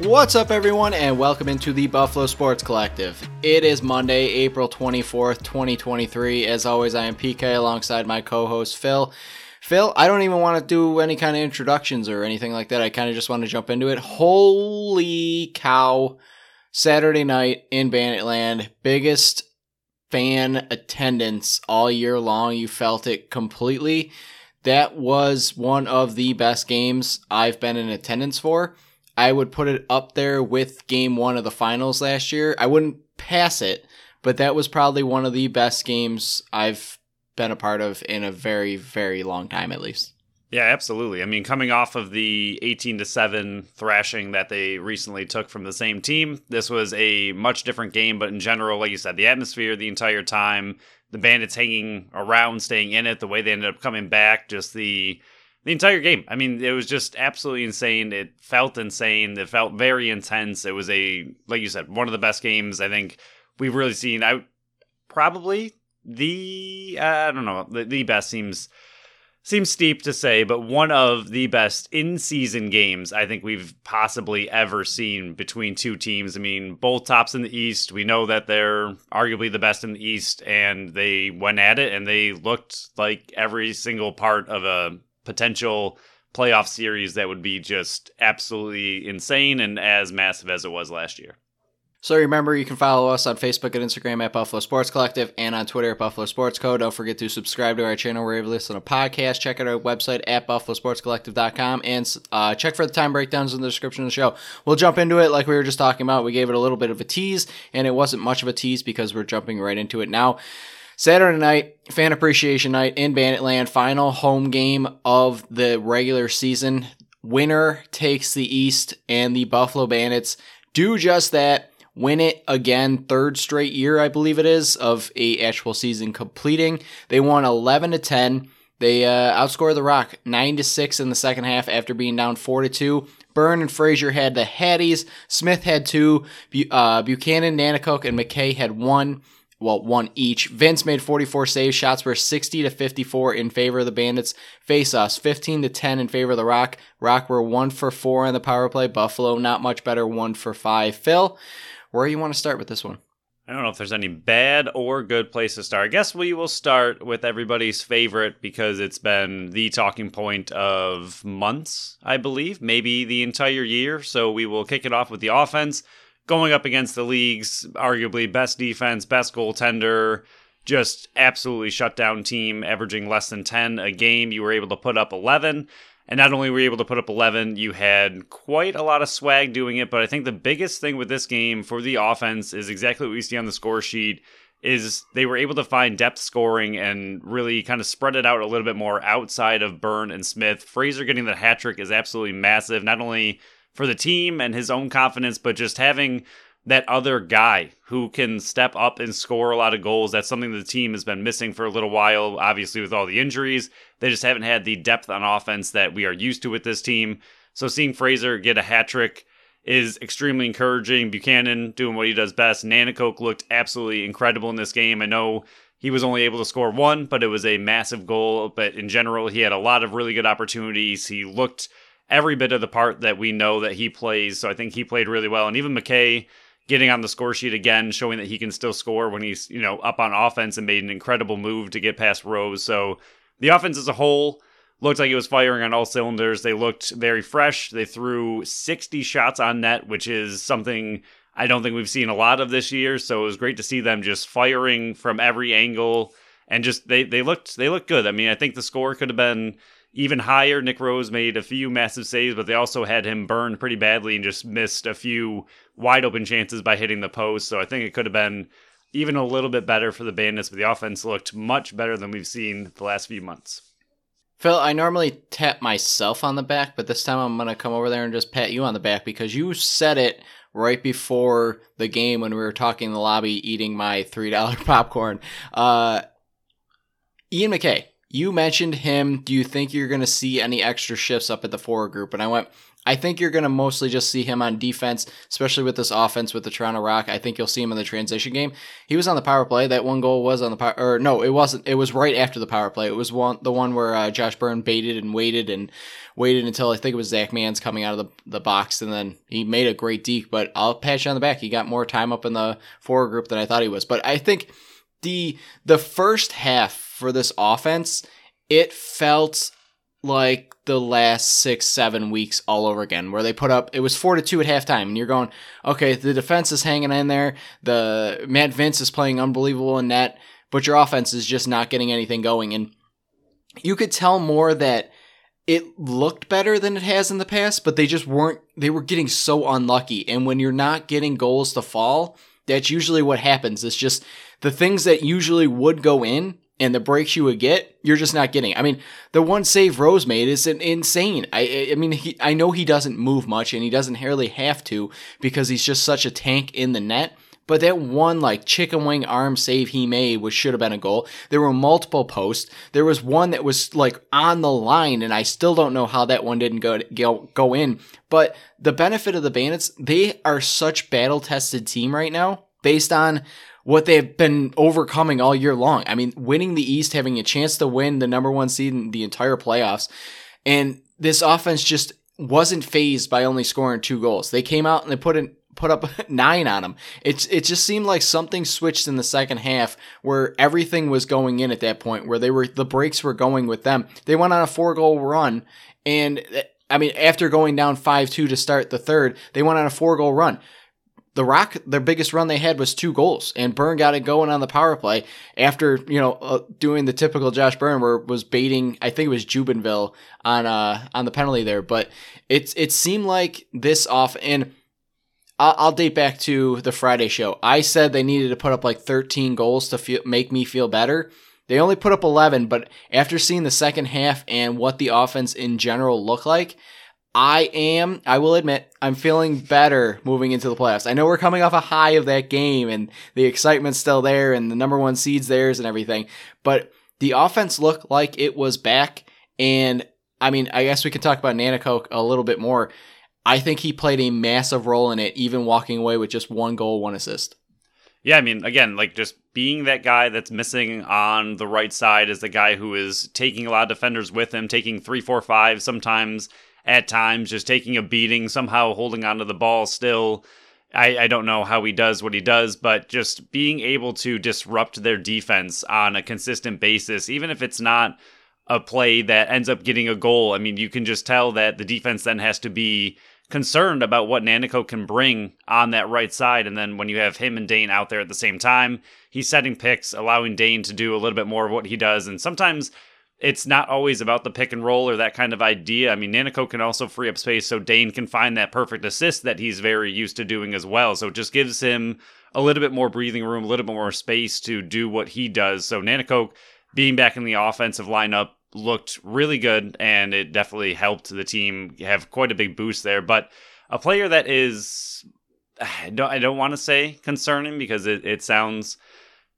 What's up, everyone, and welcome into the Buffalo Sports Collective. It is Monday, April 24th, 2023. As always, I am PK alongside my co host, Phil. Phil, I don't even want to do any kind of introductions or anything like that. I kind of just want to jump into it. Holy cow. Saturday night in Banditland, biggest fan attendance all year long. You felt it completely. That was one of the best games I've been in attendance for. I would put it up there with game one of the finals last year. I wouldn't pass it, but that was probably one of the best games I've been a part of in a very, very long time, at least. Yeah, absolutely. I mean, coming off of the 18 to 7 thrashing that they recently took from the same team, this was a much different game, but in general, like you said, the atmosphere the entire time, the bandits hanging around, staying in it, the way they ended up coming back, just the the entire game. I mean, it was just absolutely insane. It felt insane. It felt very intense. It was a like you said, one of the best games I think we've really seen. I probably the uh, I don't know, the, the best seems seems steep to say, but one of the best in season games I think we've possibly ever seen between two teams. I mean, both tops in the East. We know that they're arguably the best in the East, and they went at it and they looked like every single part of a potential playoff series that would be just absolutely insane and as massive as it was last year. So remember, you can follow us on Facebook and Instagram at Buffalo Sports Collective and on Twitter at Buffalo Sports Co. Don't forget to subscribe to our channel wherever you listen to podcasts. Check out our website at buffalosportscollective.com and uh, check for the time breakdowns in the description of the show. We'll jump into it like we were just talking about. We gave it a little bit of a tease, and it wasn't much of a tease because we're jumping right into it now. Saturday night, fan appreciation night in Banditland, final home game of the regular season. Winner takes the East, and the Buffalo Bandits do just that win it again, third straight year, I believe it is, of a actual season completing. They won 11 to 10. They uh, outscored the Rock 9 to 6 in the second half after being down 4 to 2. Byrne and Fraser had the Hatties. Smith had two. Uh, Buchanan, Nanticoke, and MacKay had one. Well, one each. Vinc made 44 saves. Shots were 60 to 54 in favor of the Bandits. Face us 15 to 10 in favor of the Rock. Rock were one for four on the power play. Buffalo not much better, one for five. Phil, where do you want to start with this one? I don't know if there's any bad or good place to start. I guess we will start with everybody's favorite because it's been the talking point of months, I believe, maybe the entire year. So we will kick it off with the offense going up against the league's arguably best defense, best goaltender, just absolutely shut down team, averaging less than 10 a game. You were able to put up 11. And not only were you able to put up 11, you had quite a lot of swag doing it. But I think the biggest thing with this game for the offense is exactly what we see on the score sheet is they were able to find depth scoring and really kind of spread it out a little bit more outside of Byrne and Smith. Fraser getting the hat trick is absolutely massive, not only for the team and his own confidence, but just having that other guy who can step up and score a lot of goals. That's something the team has been missing for a little while. Obviously, with all the injuries, they just haven't had the depth on offense that we are used to with this team. So seeing Fraser get a hat trick is extremely encouraging. Buchanan doing what he does best. Nanticoke looked absolutely incredible in this game. I know he was only able to score one, but it was a massive goal. But in general, he had a lot of really good opportunities. He looked every bit of the part that we know that he plays. So I think he played really well. And even MacKay getting on the score sheet again, showing that he can still score when he's, you know, up on offense and made an incredible move to get past Rose. So the offense as a whole looked like it was firing on all cylinders. They looked very fresh. They threw 60 shots on net, which is something I don't think we've seen a lot of this year. So it was great to see them just firing from every angle and just they they looked they looked good. I mean, I think the score could have been even higher. Nick Rose made a few massive saves, but they also had him burned pretty badly and just missed a few wide open chances by hitting the post. So I think it could have been even a little bit better for the Bandits, but the offense looked much better than we've seen the last few months. Phil, I normally tap myself on the back, but this time I'm going to come over there and just pat you on the back because you said it right before the game when we were talking in the lobby eating my $3 popcorn. Uh, Ian MacKay, you mentioned him. Do you think you're going to see any extra shifts up at the forward group? And I went, I think you're going to mostly just see him on defense, especially with this offense with the Toronto Rock. I think you'll see him in the transition game. He was on the power play. That one goal was on the power, or no, it wasn't. It was right after the power play. It was one, the one where uh, Josh Byrne baited and waited and waited until I think it was Zach Manns coming out of the, the box, and then he made a great deke. But I'll pat you on the back. He got more time up in the forward group than I thought he was. But I think the the first half for this offense, it felt like the last six, seven weeks all over again, where they put up it was four to two at halftime, and you're going, okay, the defense is hanging in there. The Matt Vinc is playing unbelievable in net, but your offense is just not getting anything going. And you could tell more that it looked better than it has in the past, but they just weren't they were getting so unlucky. And when you're not getting goals to fall, that's usually what happens. It's just the things that usually would go in and the breaks you would get, you're just not getting. I mean, the one save Rose made is insane. I, I mean, he, I know he doesn't move much and he doesn't hardly have to because he's just such a tank in the net. But that one like chicken wing arm save he made, which should have been a goal. There were multiple posts. There was one that was like on the line, and I still don't know how that one didn't go go, go in. But the benefit of the Bandits, they are such battle tested team right now, based on what they've been overcoming all year long. I mean, winning the East, having a chance to win the number one seed in the entire playoffs. And this offense just wasn't phased by only scoring two goals. They came out and they put in put up nine on them. It's it just seemed like something switched in the second half where everything was going in at that point where they were the breaks were going with them. They went on a four goal run and I mean after going down 5-2 to start the third, they went on a four goal run the Rock, their biggest run they had was two goals, and Byrne got it going on the power play after you know uh, doing the typical Josh Byrne, where was baiting. I think it was Jubenville on uh on the penalty there, but it's it seemed like this off and. I'll, I'll date back to the Friday show. I said they needed to put up like 13 goals to feel, make me feel better. They only put up 11, but after seeing the second half and what the offense in general looked like, I am, I will admit, I'm feeling better moving into the playoffs. I know we're coming off a high of that game and the excitement's still there and the number one seeds theirs and everything, but the offense looked like it was back. And I mean, I guess we can talk about Nanticoke a little bit more. I think he played a massive role in it, even walking away with just one goal, one assist. Yeah, I mean, again, like just being that guy that's missing on the right side is the guy who is taking a lot of defenders with him, taking three, four, five, sometimes at times, just taking a beating, somehow holding onto the ball still. I, I don't know how he does what he does, but just being able to disrupt their defense on a consistent basis, even if it's not a play that ends up getting a goal. I mean, you can just tell that the defense then has to be concerned about what Nanticoke can bring on that right side. And then when you have him and Dhane out there at the same time, he's setting picks, allowing Dhane to do a little bit more of what he does. And sometimes it's not always about the pick and roll or that kind of idea. I mean, Nanticoke can also free up space so Dhane can find that perfect assist that he's very used to doing as well. So it just gives him a little bit more breathing room, a little bit more space to do what he does. So Nanticoke being back in the offensive lineup looked really good, and it definitely helped the team have quite a big boost there. But a player that is, I don't, I don't want to say concerning because it, it sounds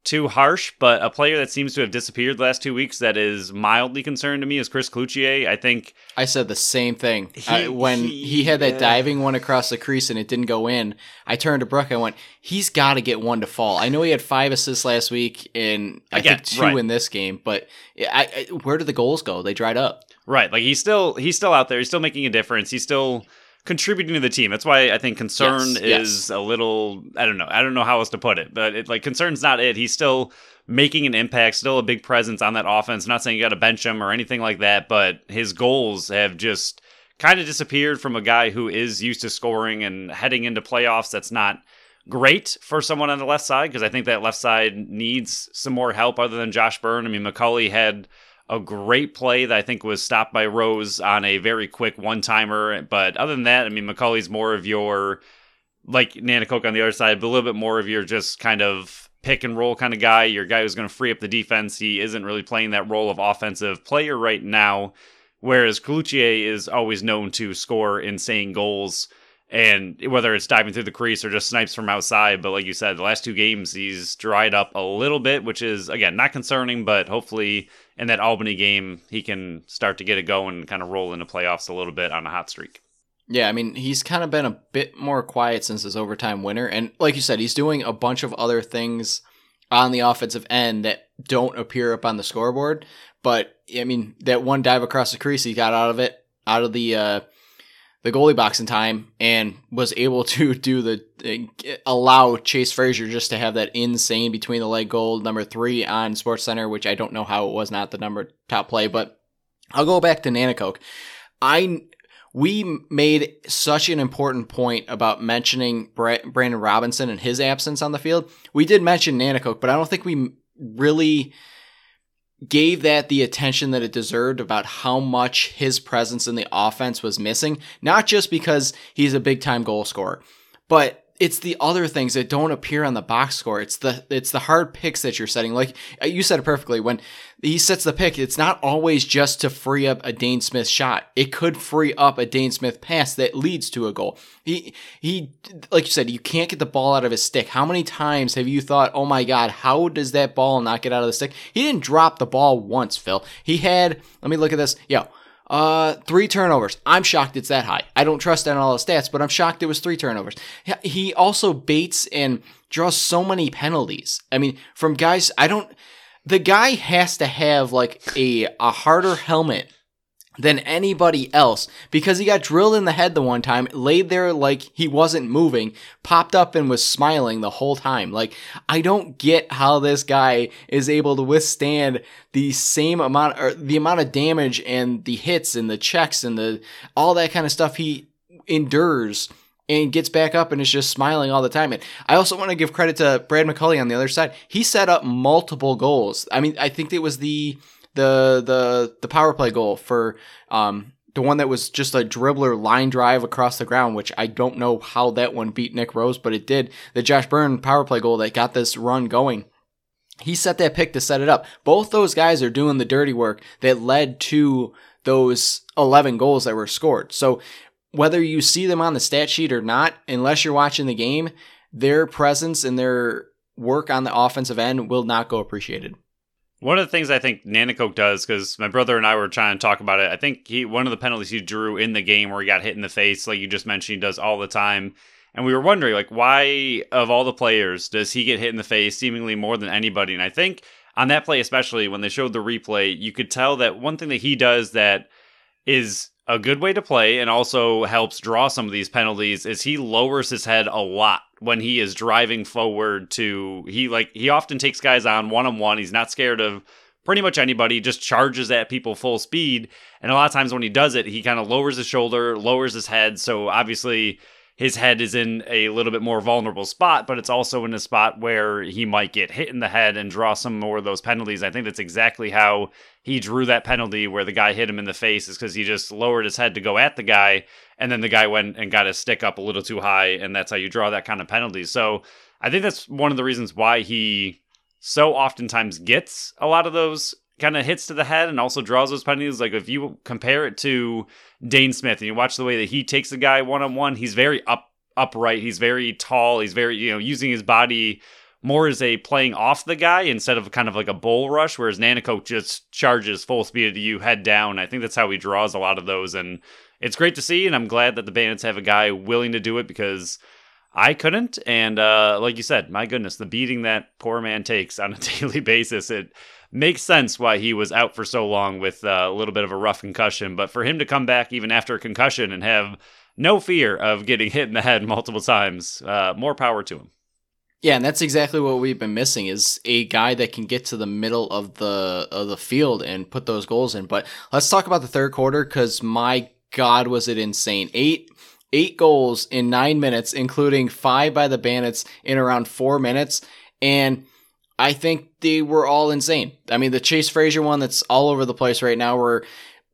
too harsh, but a player that seems to have disappeared the last two weeks that is mildly concerned to me is Chris Cloutier. I think I said the same thing he, I, when he, he, had that yeah. diving one across the crease and it didn't go in. I turned to Brooke. I went, "He's got to get one to fall." I know he had five assists last week and I Again, think two right. in this game, but I, I, where did the goals go? They dried up. Right, like he's still he's still out there. He's still making a difference. He's still contributing to the team. That's why I think concern yes, is yes. a little I don't know. I don't know how else to put it, but it, like concern's not it. He's still making an impact, still a big presence on that offense. not saying you got to bench him or anything like that, but his goals have just kind of disappeared from a guy who is used to scoring and heading into playoffs. That's not great for someone on the left side because I think that left side needs some more help other than Josh Byrne. I mean, McCauley had a great play that I think was stopped by Rose on a very quick one timer. But other than that, I mean, McCauley's more of your, like Nanticoke on the other side, but a little bit more of your just kind of pick and roll kind of guy, your guy who's going to free up the defense. He isn't really playing that role of offensive player right now. Whereas Cloutier is always known to score insane goals. And whether it's diving through the crease or just snipes from outside. But like you said, the last two games he's dried up a little bit, which is again not concerning, but hopefully in that Albany game he can start to get it going and kind of roll into playoffs a little bit on a hot streak. Yeah, I mean, he's kind of been a bit more quiet since his overtime winner. And like you said, he's doing a bunch of other things on the offensive end that don't appear up on the scoreboard. But I mean, that one dive across the crease, he got out of it, out of the uh, the goalie box in time, and was able to do the uh, allow Chase Fraser just to have that insane between the leg goal number three on Sports Center, which I don't know how it was not the number top play. But I'll go back to Nanticoke. I we made such an important point about mentioning Brandon Robinson and his absence on the field. We did mention Nanticoke, but I don't think we really gave that the attention that it deserved about how much his presence in the offense was missing. Not just because he's a big time goal scorer, but it's the other things that don't appear on the box score. It's the it's the hard picks that you're setting. Like uh, you said it perfectly. When he sets the pick, it's not always just to free up a Dhane Smith shot. It could free up a Dhane Smith pass that leads to a goal. He he like you said, you can't get the ball out of his stick. How many times have you thought, "Oh my god, how does that ball not get out of the stick?" He didn't drop the ball once, Phil. He had, let me look at this. Yeah. Uh, three turnovers. I'm shocked it's that high. I don't trust on all the stats, but I'm shocked it was three turnovers. He also baits and draws so many penalties. I mean, from guys, I don't, the guy has to have like a, a harder helmet than anybody else because he got drilled in the head the one time, laid there like he wasn't moving, popped up and was smiling the whole time. Like, I don't get how this guy is able to withstand the same amount or the amount of damage and the hits and the checks and the all that kind of stuff he endures and gets back up and is just smiling all the time. And I also want to give credit to Brad McCauley on the other side. He set up multiple goals. I mean, I think it was the the the the power play goal for um the one that was just a dribbler line drive across the ground, which I don't know how that one beat Nick Rose, but it did. The Josh Byrne power play goal that got this run going. He set that pick to set it up. Both those guys are doing the dirty work that led to those 11 goals that were scored. So whether you see them on the stat sheet or not, unless you're watching the game, their presence and their work on the offensive end will not go appreciated. One of the things I think Nanticoke does, because my brother and I were trying to talk about it, I think he one of the penalties he drew in the game where he got hit in the face, like you just mentioned, he does all the time. And we were wondering, like, why of all the players does he get hit in the face seemingly more than anybody? And I think on that play, especially when they showed the replay, you could tell that one thing that he does that is a good way to play and also helps draw some of these penalties is he lowers his head a lot when he is driving forward to he like he often takes guys on one on one he's not scared of pretty much anybody he just charges at people full speed. And a lot of times when he does it he kind of lowers his shoulder lowers his head. So obviously his head is in a little bit more vulnerable spot, but it's also in a spot where he might get hit in the head and draw some more of those penalties. I think that's exactly how he drew that penalty where the guy hit him in the face is because he just lowered his head to go at the guy, and then the guy went and got his stick up a little too high, and that's how you draw that kind of penalty. So I think that's one of the reasons why he so oftentimes gets a lot of those kind of hits to the head and also draws those penalties. Like if you compare it to Dhane Smith and you watch the way that he takes the guy one on one, he's very up upright. He's very tall. He's very you know using his body more as a playing off the guy instead of kind of like a bull rush. Whereas Nanticoke just charges full speed at you, head down. I think that's how he draws a lot of those, and it's great to see. And I'm glad that the Bandits have a guy willing to do it because. I couldn't, and uh, like you said, my goodness, the beating that poor man takes on a daily basis, it makes sense why he was out for so long with uh, a little bit of a rough concussion. But for him to come back even after a concussion and have no fear of getting hit in the head multiple times, uh, more power to him. Yeah, and that's exactly what we've been missing is a guy that can get to the middle of the of the field and put those goals in. But let's talk about the third quarter because my God, was it insane! Eight eight goals in nine minutes, including five by the Bandits in around four minutes, and I think they were all insane. I mean, the Chase Fraser one that's all over the place right now, where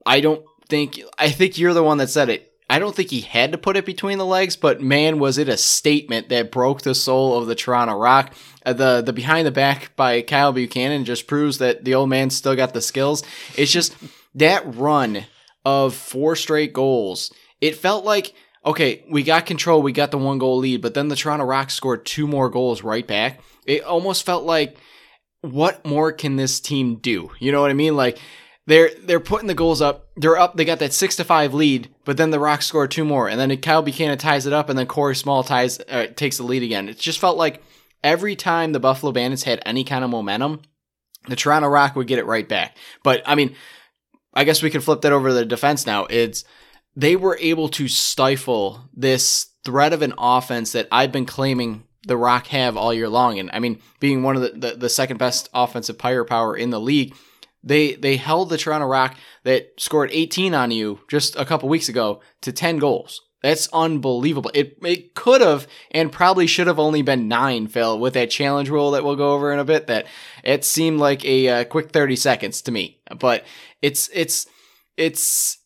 I don't think, I think you're the one that said it. I don't think he had to put it between the legs, but man, was it a statement that broke the soul of the Toronto Rock. Uh, the the behind the back by Kyle Buchanan just proves that the old man still got the skills. It's just that run of four straight goals. It felt like okay, we got control, we got the one goal lead, but then the Toronto Rock scored two more goals right back. It almost felt like, what more can this team do? You know what I mean? Like they're they're putting the goals up. They're up. They got that six to five lead, but then the Rock score two more, and then Kyle Buchanan ties it up, and then Corey Small ties uh, takes the lead again. It just felt like every time the Buffalo Bandits had any kind of momentum, the Toronto Rock would get it right back. But I mean, I guess we can flip that over to the defense now. It's they were able to stifle this threat of an offense that I've been claiming the Rock have all year long. And I mean, being one of the, the, the second best offensive firepower in the league, they they held the Toronto Rock that scored 18 on you just a couple weeks ago to 10 goals. That's unbelievable. It it could have and probably should have only been nine, Phil, with that challenge rule that we'll go over in a bit. That it seemed like a uh, quick 30 seconds to me, but it's it's it's.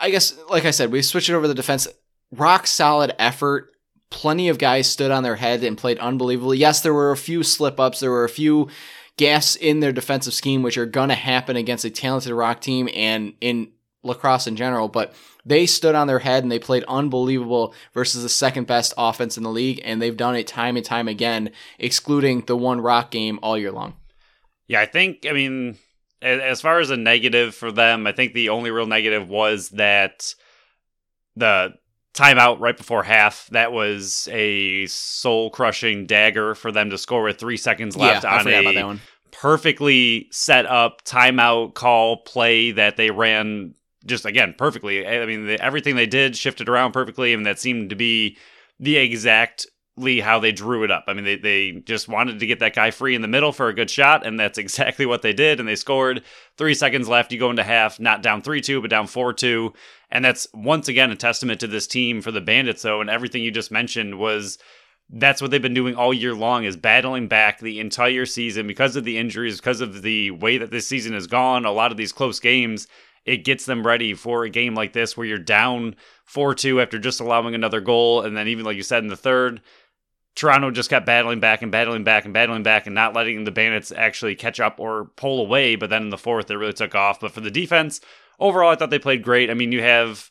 I guess, like I said, we switched it over the defense. Rock solid effort. Plenty of guys stood on their head and played unbelievably. Yes, there were a few slip ups. There were a few gaffes in their defensive scheme, which are going to happen against a talented Rock team and in lacrosse in general. But they stood on their head and they played unbelievable versus the second best offense in the league. And they've done it time and time again, excluding the one Rock game all year long. Yeah, I think, I mean, as far as a negative for them, I think the only real negative was that the timeout right before half that was a soul crushing dagger for them to score with three seconds left yeah, on a perfectly set up timeout call play that they ran just again perfectly. I mean, the, everything they did shifted around perfectly, and that seemed to be the exact how they drew it up. I mean, they, they just wanted to get that guy free in the middle for a good shot, and that's exactly what they did. And they scored three seconds left. You go into half, not down 3 2, but down 4 2. And that's once again a testament to this team for the Bandits, though. And everything you just mentioned was that's what they've been doing all year long is battling back the entire season because of the injuries, because of the way that this season has gone. A lot of these close games, it gets them ready for a game like this where you're down 4 2 after just allowing another goal. And then, even like you said in the third, Toronto just kept battling back and battling back and battling back and not letting the Bandits actually catch up or pull away. But then in the fourth, it really took off. But for the defense, overall, I thought they played great. I mean, you have,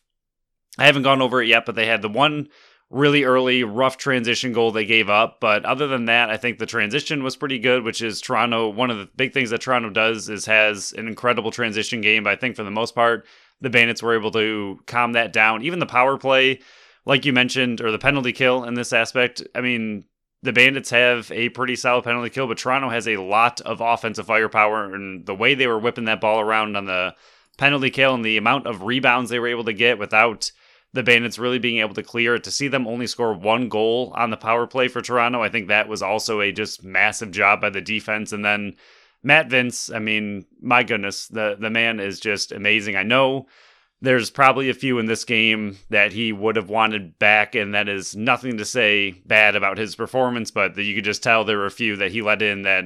I haven't gone over it yet, but they had the one really early rough transition goal they gave up. But other than that, I think the transition was pretty good, which is Toronto. One of the big things that Toronto does is has an incredible transition game. But I think for the most part, the Bandits were able to calm that down. Even the power play like you mentioned, or the penalty kill in this aspect, I mean, the Bandits have a pretty solid penalty kill, but Toronto has a lot of offensive firepower, and the way they were whipping that ball around on the penalty kill and the amount of rebounds they were able to get without the Bandits really being able to clear it, to see them only score one goal on the power play for Toronto, I think that was also a just massive job by the defense. And then Matt Vinc, I mean, my goodness, the the man is just amazing. I know there's probably a few in this game that he would have wanted back, and that is nothing to say bad about his performance, but you could just tell there were a few that he let in that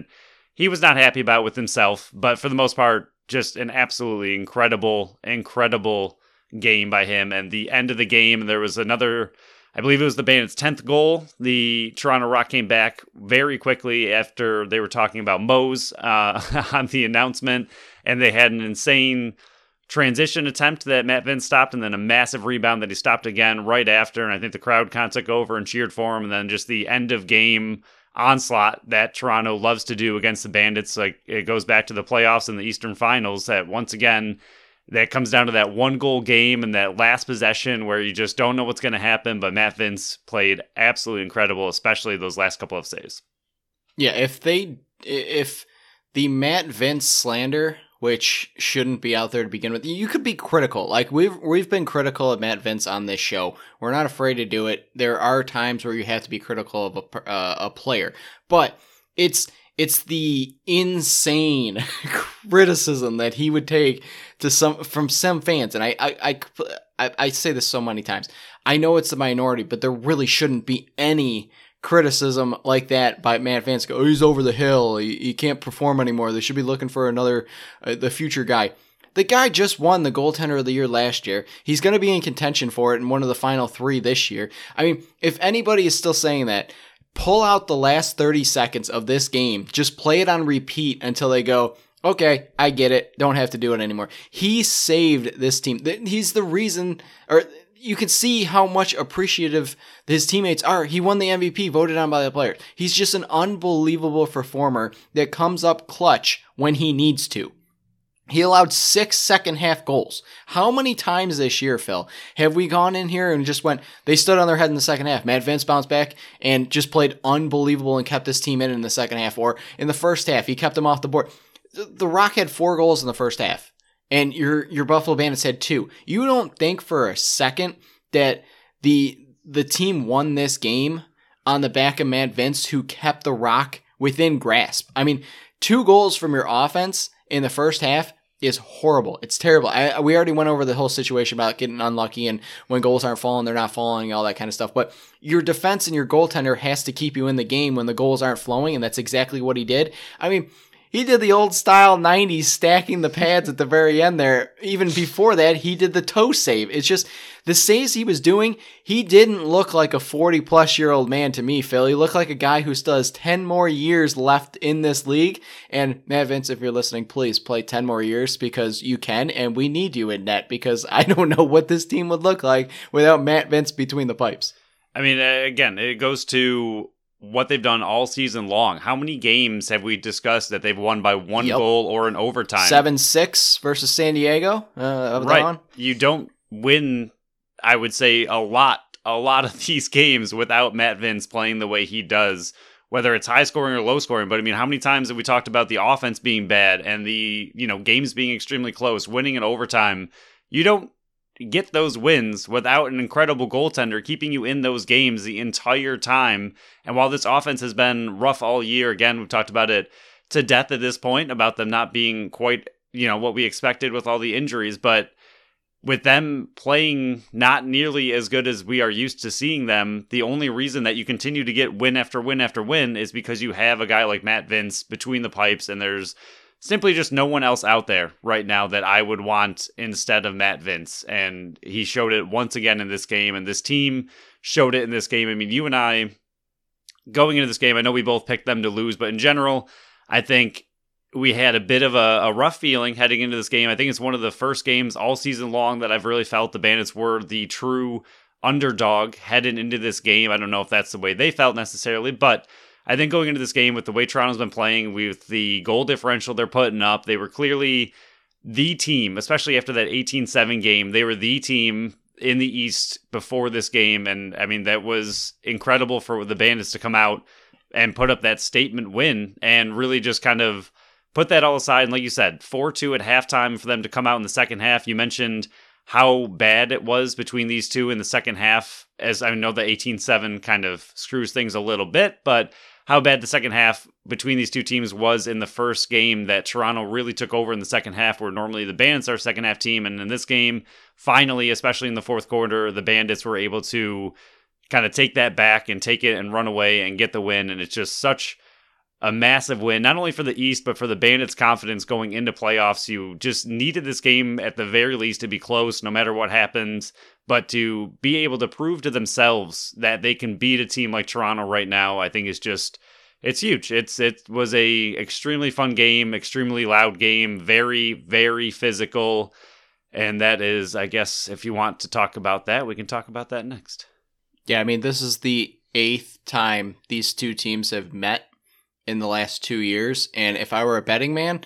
he was not happy about with himself. But for the most part, just an absolutely incredible, incredible game by him. And the end of the game, there was another. I believe it was the Bandits' 10th goal. The Toronto Rock came back very quickly after they were talking about Mose uh, on the announcement, and they had an insane transition attempt that Matt Vinc stopped, and then a massive rebound that he stopped again right after. And I think the crowd kind of took over and cheered for him. And then just the end of game onslaught that Toronto loves to do against the Bandits. Like it goes back to the playoffs and the Eastern Finals that once again, that comes down to that one goal game and that last possession where you just don't know what's going to happen. But Matt Vinc played absolutely incredible, especially those last couple of saves. Yeah, if they, if the Matt Vinc slander which shouldn't be out there to begin with. You could be critical. Like we've we've been critical of Matt Vinc on this show. We're not afraid to do it. There are times where you have to be critical of a uh, a player, but it's it's the insane criticism that he would take to some from some fans, and I I, I I say this so many times. I know it's the minority, but there really shouldn't be any criticism like that by Matt Vinc. Go, oh, he's over the hill. He, he can't perform anymore. They should be looking for another, uh, the future guy. The guy just won the goaltender of the year last year. He's going to be in contention for it in one of the final three this year. I mean, if anybody is still saying that, pull out the last 30 seconds of this game. Just play it on repeat until they go, okay, I get it. Don't have to do it anymore. He saved this team. He's the reason, or you can see how much appreciative his teammates are. He won the MVP, voted on by the players. He's just an unbelievable performer that comes up clutch when he needs to. He allowed six second half goals. How many times this year, Phil, have we gone in here and just went, they stood on their head in the second half. Matt Vinc bounced back and just played unbelievable and kept this team in in the second half. Or in the first half, he kept them off the board. The Rock had four goals in the first half and your your Buffalo Bandits had two. You don't think for a second that the the team won this game on the back of Matt Vinc, who kept the rock within grasp. I mean, two goals from your offense in the first half is horrible. It's terrible. I, we already went over the whole situation about getting unlucky and when goals aren't falling, they're not falling, all that kind of stuff. But your defense and your goaltender has to keep you in the game when the goals aren't flowing, and that's exactly what he did. I mean, he did the old style 90s stacking the pads at the very end there. Even before that, he did the toe save. It's just the saves he was doing, he didn't look like a 40 plus year old man to me, Phil. He looked like a guy who still has 10 more years left in this league. And Matt Vinc, if you're listening, please play 10 more years because you can and we need you in net because I don't know what this team would look like without Matt Vinc between the pipes. I mean, uh, again, it goes to what they've done all season long. How many games have we discussed that they've won by one yep. goal or an overtime? Seven six versus San Diego. Uh, right. You don't win. I would say a lot, a lot of these games without Matt Vinc playing the way he does. Whether it's high scoring or low scoring, but I mean, how many times have we talked about the offense being bad and the you know games being extremely close, winning in overtime? You don't get those wins without an incredible goaltender keeping you in those games the entire time. And while this offense has been rough all year, again, we've talked about it to death at this point about them not being quite, you know, what we expected with all the injuries, but with them playing not nearly as good as we are used to seeing them, the only reason that you continue to get win after win after win is because you have a guy like Matt Vinc between the pipes and there's simply just no one else out there right now that I would want instead of Matt Vinc. And he showed it once again in this game, and this team showed it in this game. I mean, you and I, going into this game, I know we both picked them to lose, but in general, I think we had a bit of a, a, rough feeling heading into this game. I think it's one of the first games all season long that I've really felt the Bandits were the true underdog heading into this game. I don't know if that's the way they felt necessarily, but I think going into this game with the way Toronto's been playing, with the goal differential they're putting up, they were clearly the team, especially after that 18 7 game. They were the team in the East before this game. And I mean, that was incredible for the Bandits to come out and put up that statement win and really just kind of put that all aside. And like you said, 4 2 at halftime for them to come out in the second half. You mentioned how bad it was between these two in the second half, as I know the 18 7 kind of screws things a little bit, but how bad the second half between these two teams was in the first game that Toronto really took over in the second half, where normally the Bandits are second half team. And in this game, finally, especially in the fourth quarter, the Bandits were able to kind of take that back and take it and run away and get the win. And it's just such a massive win, not only for the East, but for the Bandits' confidence going into playoffs. You just needed this game at the very least to be close, no matter what happens, but to be able to prove to themselves that they can beat a team like Toronto right now, I think is just it's huge. It's it was a extremely fun game, extremely loud game, very very physical, and that is, I guess, if you want to talk about that, we can talk about that next. Yeah, I mean, this is the eighth time these two teams have met in the last two years. And if I were a betting man,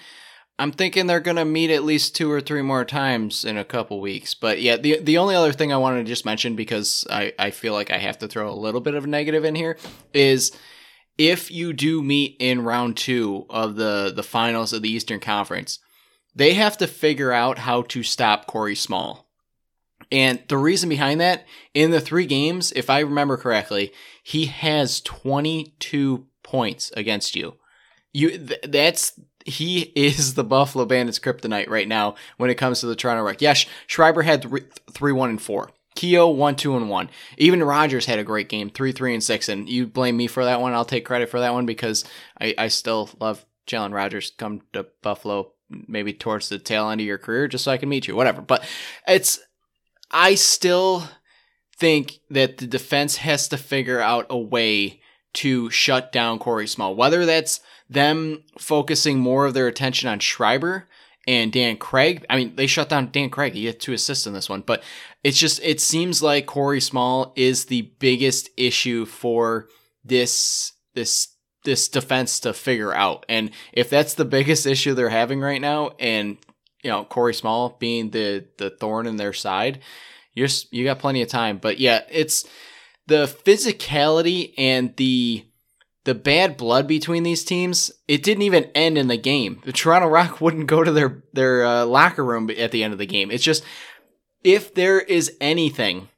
I'm thinking they're going to meet at least two or three more times in a couple weeks. But yeah, the the only other thing I wanted to just mention because I, I feel like I have to throw a little bit of a negative in here is if you do meet in round two of the, the finals of the Eastern Conference, they have to figure out how to stop Corey Small. And the reason behind that, in the three games, if I remember correctly, he has 22 points against you. You th- that's he is the Buffalo Bandits kryptonite right now when it comes to the Toronto Rock. Yes, Schreiber had three, one and four. Keogh one two and one. Even Rogers had a great game, three three and six. And you blame me for that one. I'll take credit for that one because I, I still love Challen Rogers. Come to Buffalo maybe towards the tail end of your career just so I can meet you, whatever. But it's I still think that the defense has to figure out a way to shut down Corey Small. Whether that's them focusing more of their attention on Schreiber and Dan Craig. I mean, they shut down Dan Craig. He had two assists in this one, but it's just it seems like Corey Small is the biggest issue for this this this defense to figure out. And if that's the biggest issue they're having right now, and you know Corey Small being the the thorn in their side, you're you got plenty of time. But yeah, it's the physicality and the the bad blood between these teams, it didn't even end in the game. The Toronto Rock wouldn't go to their their uh, locker room at the end of the game. It's just if there is anything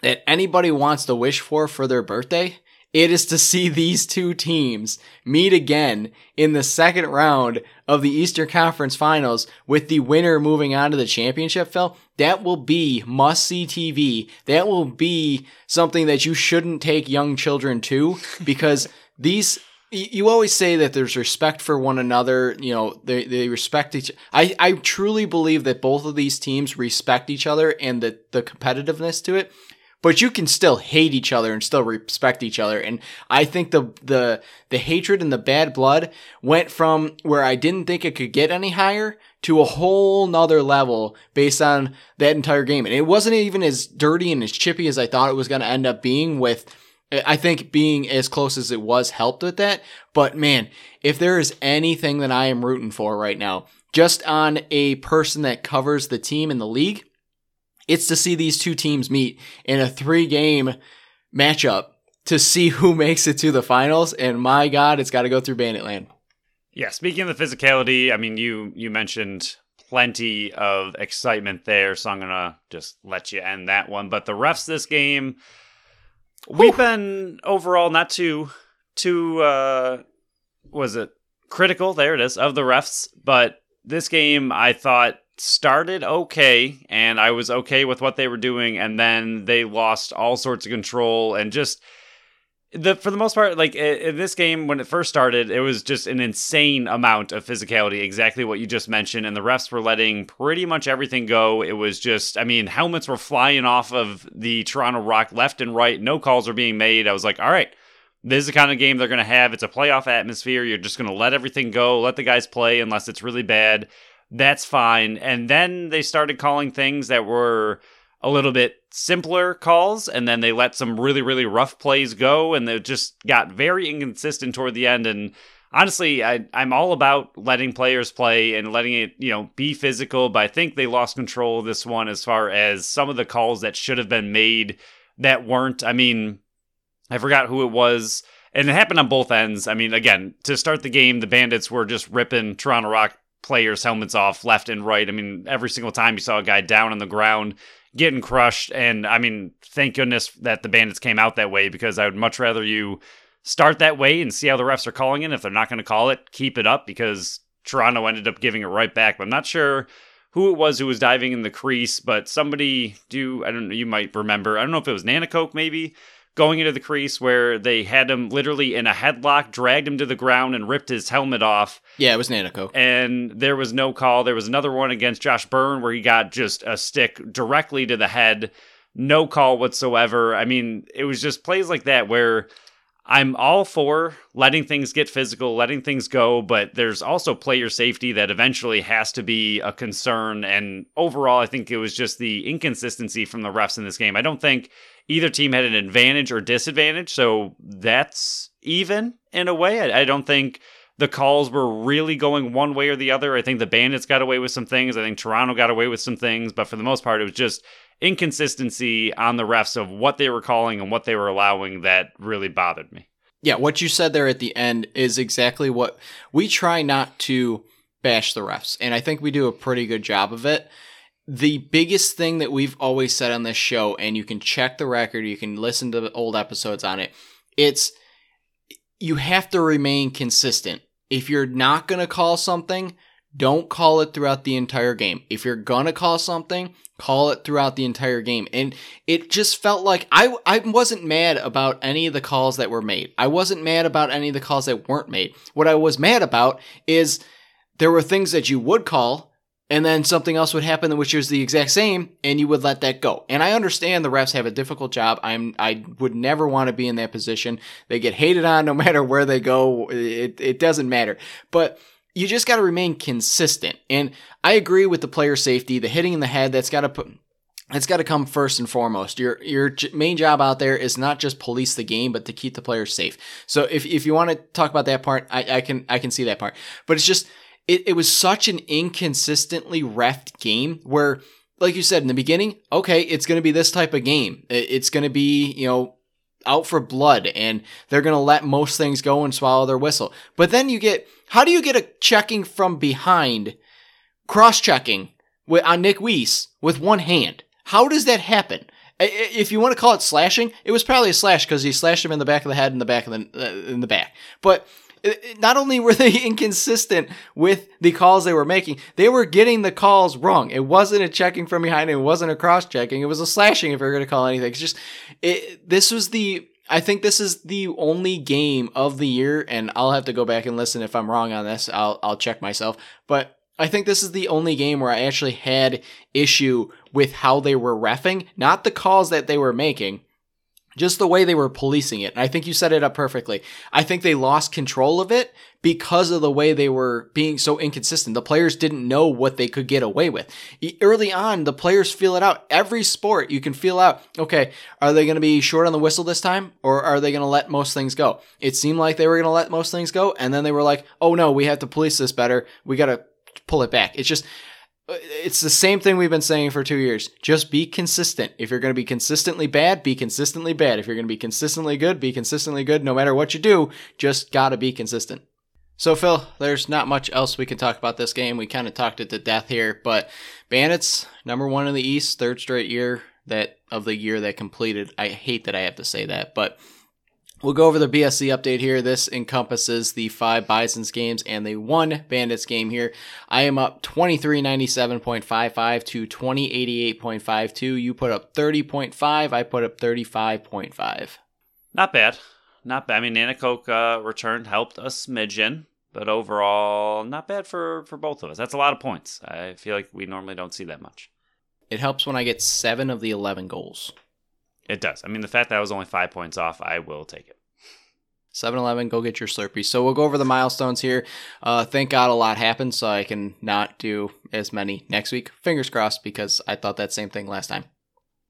that anybody wants to wish for for their birthday, it is to see these two teams meet again in the second round of the Eastern Conference Finals with the winner moving on to the championship, Phil. That will be must see TV. That will be something that you shouldn't take young children to because these you always say that there's respect for one another. You know, they, they respect each. I, I truly believe that both of these teams respect each other and the, the competitiveness to it. But you can still hate each other and still respect each other. And I think the, the, the hatred and the bad blood went from where I didn't think it could get any higher to a whole nother level based on that entire game. And it wasn't even as dirty and as chippy as I thought it was going to end up being with I think being as close as it was helped with that. But man, if there is anything that I am rooting for right now, just on a person that covers the team in the league, it's to see these two teams meet in a three game matchup to see who makes it to the finals. And my God, it's got to go through Banditland. Yeah, speaking of the physicality, I mean, you you mentioned plenty of excitement there, so I'm gonna just let you end that one. But the refs this game, We've been overall not too too uh was it critical, there it is, of the refs, but this game I thought started okay and I was okay with what they were doing and then they lost all sorts of control and just the for the most part, like in this game when it first started, it was just an insane amount of physicality, exactly what you just mentioned, and the refs were letting pretty much everything go. It was just, I mean, helmets were flying off of the Toronto Rock left and right. No calls were being made. I was like, all right, this is the kind of game they're going to have. It's a playoff atmosphere. You're just going to let everything go, let the guys play unless it's really bad. That's fine. And then they started calling things that were a little bit simpler calls and then they let some really really rough plays go and they just got very inconsistent toward the end. And honestly I, i'm all about letting players play and letting it you know be physical but i think they lost control of this one as far as some of the calls that should have been made that weren't. I mean i forgot who it was and it happened on both ends. I mean again to start the game the bandits were just ripping toronto rock players helmets off left and right i mean every single time you saw a guy down on the ground getting crushed. And I mean, thank goodness that the Bandits came out that way because I would much rather you start that way and see how the refs are calling it. If they're not going to call it, keep it up because Toronto ended up giving it right back. But I'm not sure who it was who was diving in the crease, but somebody do I don't know, you might remember. I don't know if it was Nanticoke maybe going into the crease where they had him literally in a headlock, dragged him to the ground, and ripped his helmet off. Yeah, it was Nanticoke. And there was no call. There was another one against Josh Byrne where he got just a stick directly to the head. No call whatsoever. I mean, it was just plays like that where I'm all for letting things get physical, letting things go, but there's also player safety that eventually has to be a concern. And overall, I think it was just the inconsistency from the refs in this game. I don't think either team had an advantage or disadvantage, so that's even in a way. I, I don't think the calls were really going one way or the other. I think the Bandits got away with some things. I think Toronto got away with some things, but for the most part, it was just inconsistency on the refs of what they were calling and what they were allowing that really bothered me. Yeah, what you said there at the end is exactly what we try not to bash the refs, and I think we do a pretty good job of it. The biggest thing that we've always said on this show, and you can check the record, you can listen to the old episodes on it, it's you have to remain consistent. If you're not going to call something, don't call it throughout the entire game. If you're gonna call something, call it throughout the entire game. And it just felt like I I wasn't mad about any of the calls that were made. I wasn't mad about any of the calls that weren't made. What I was mad about is there were things that you would call and then something else would happen which is the exact same and you would let that go. And I understand the refs have a difficult job. I'm I would never want to be in that position. They get hated on no matter where they go. It it doesn't matter. But you just got to remain consistent. And I agree with the player safety, the hitting in the head. That's got to put. It's got to come first and foremost. Your your main job out there is not just police the game, but to keep the players safe. So if, if you want to talk about that part, I, I can I can see that part. But it's just it, it was such an inconsistently refed game where, like you said in the beginning, okay, it's going to be this type of game. It's going to be you know out for blood and they're going to let most things go and swallow their whistle. But then you get, how do you get a checking from behind, cross checking on Nick Weiss with one hand? How does that happen? If you want to call it slashing, it was probably a slash because he slashed him in the back of the head and the back of the uh, in the back. But not only were they inconsistent with the calls they were making, they were getting the calls wrong. It wasn't a checking from behind. It wasn't a cross checking. It was a slashing. If you're going to call anything, it's just it, this was the. I think this is the only game of the year, and I'll have to go back and listen if I'm wrong on this. I'll I'll check myself, but I think this is the only game where I actually had issue with how they were refing, not the calls that they were making, just the way they were policing it. And I think you set it up perfectly. I think they lost control of it because of the way they were being so inconsistent. The players didn't know what they could get away with. Early on, the players feel it out. Every sport, you can feel out, okay, are they going to be short on the whistle this time or are they going to let most things go? It seemed like they were going to let most things go. And then they were like, oh no, we have to police this better. We got to pull it back. It's just, Uh, it's the same thing we've been saying for two years. Just be consistent. If you're going to be consistently bad, be consistently bad. If you're going to be consistently good, be consistently good. No matter what you do, just got to be consistent. So, Phil, there's not much else we can talk about this game. We kind of talked it to death here, but Bandits, number one in the East, third straight year that of the year that completed. I hate that I have to say that, but We'll go over the BSC update here. This encompasses the five Bisons games and the one Bandits game here. I am up 2397.55 to 2088.52. You put up 30.5. I put up 35.5. Not bad. Not bad. I mean, Nanticoke uh, return helped a smidgen, but overall, not bad for, for both of us. That's a lot of points. I feel like we normally don't see that much. It helps when I get seven of the 11 goals. It does. I mean, the fact that I was only five points off, I will take it. 7 Eleven, go get your Slurpee. So we'll go over the milestones here. Uh, thank God a lot happened, so I can not do as many next week. Fingers crossed, because I thought that same thing last time.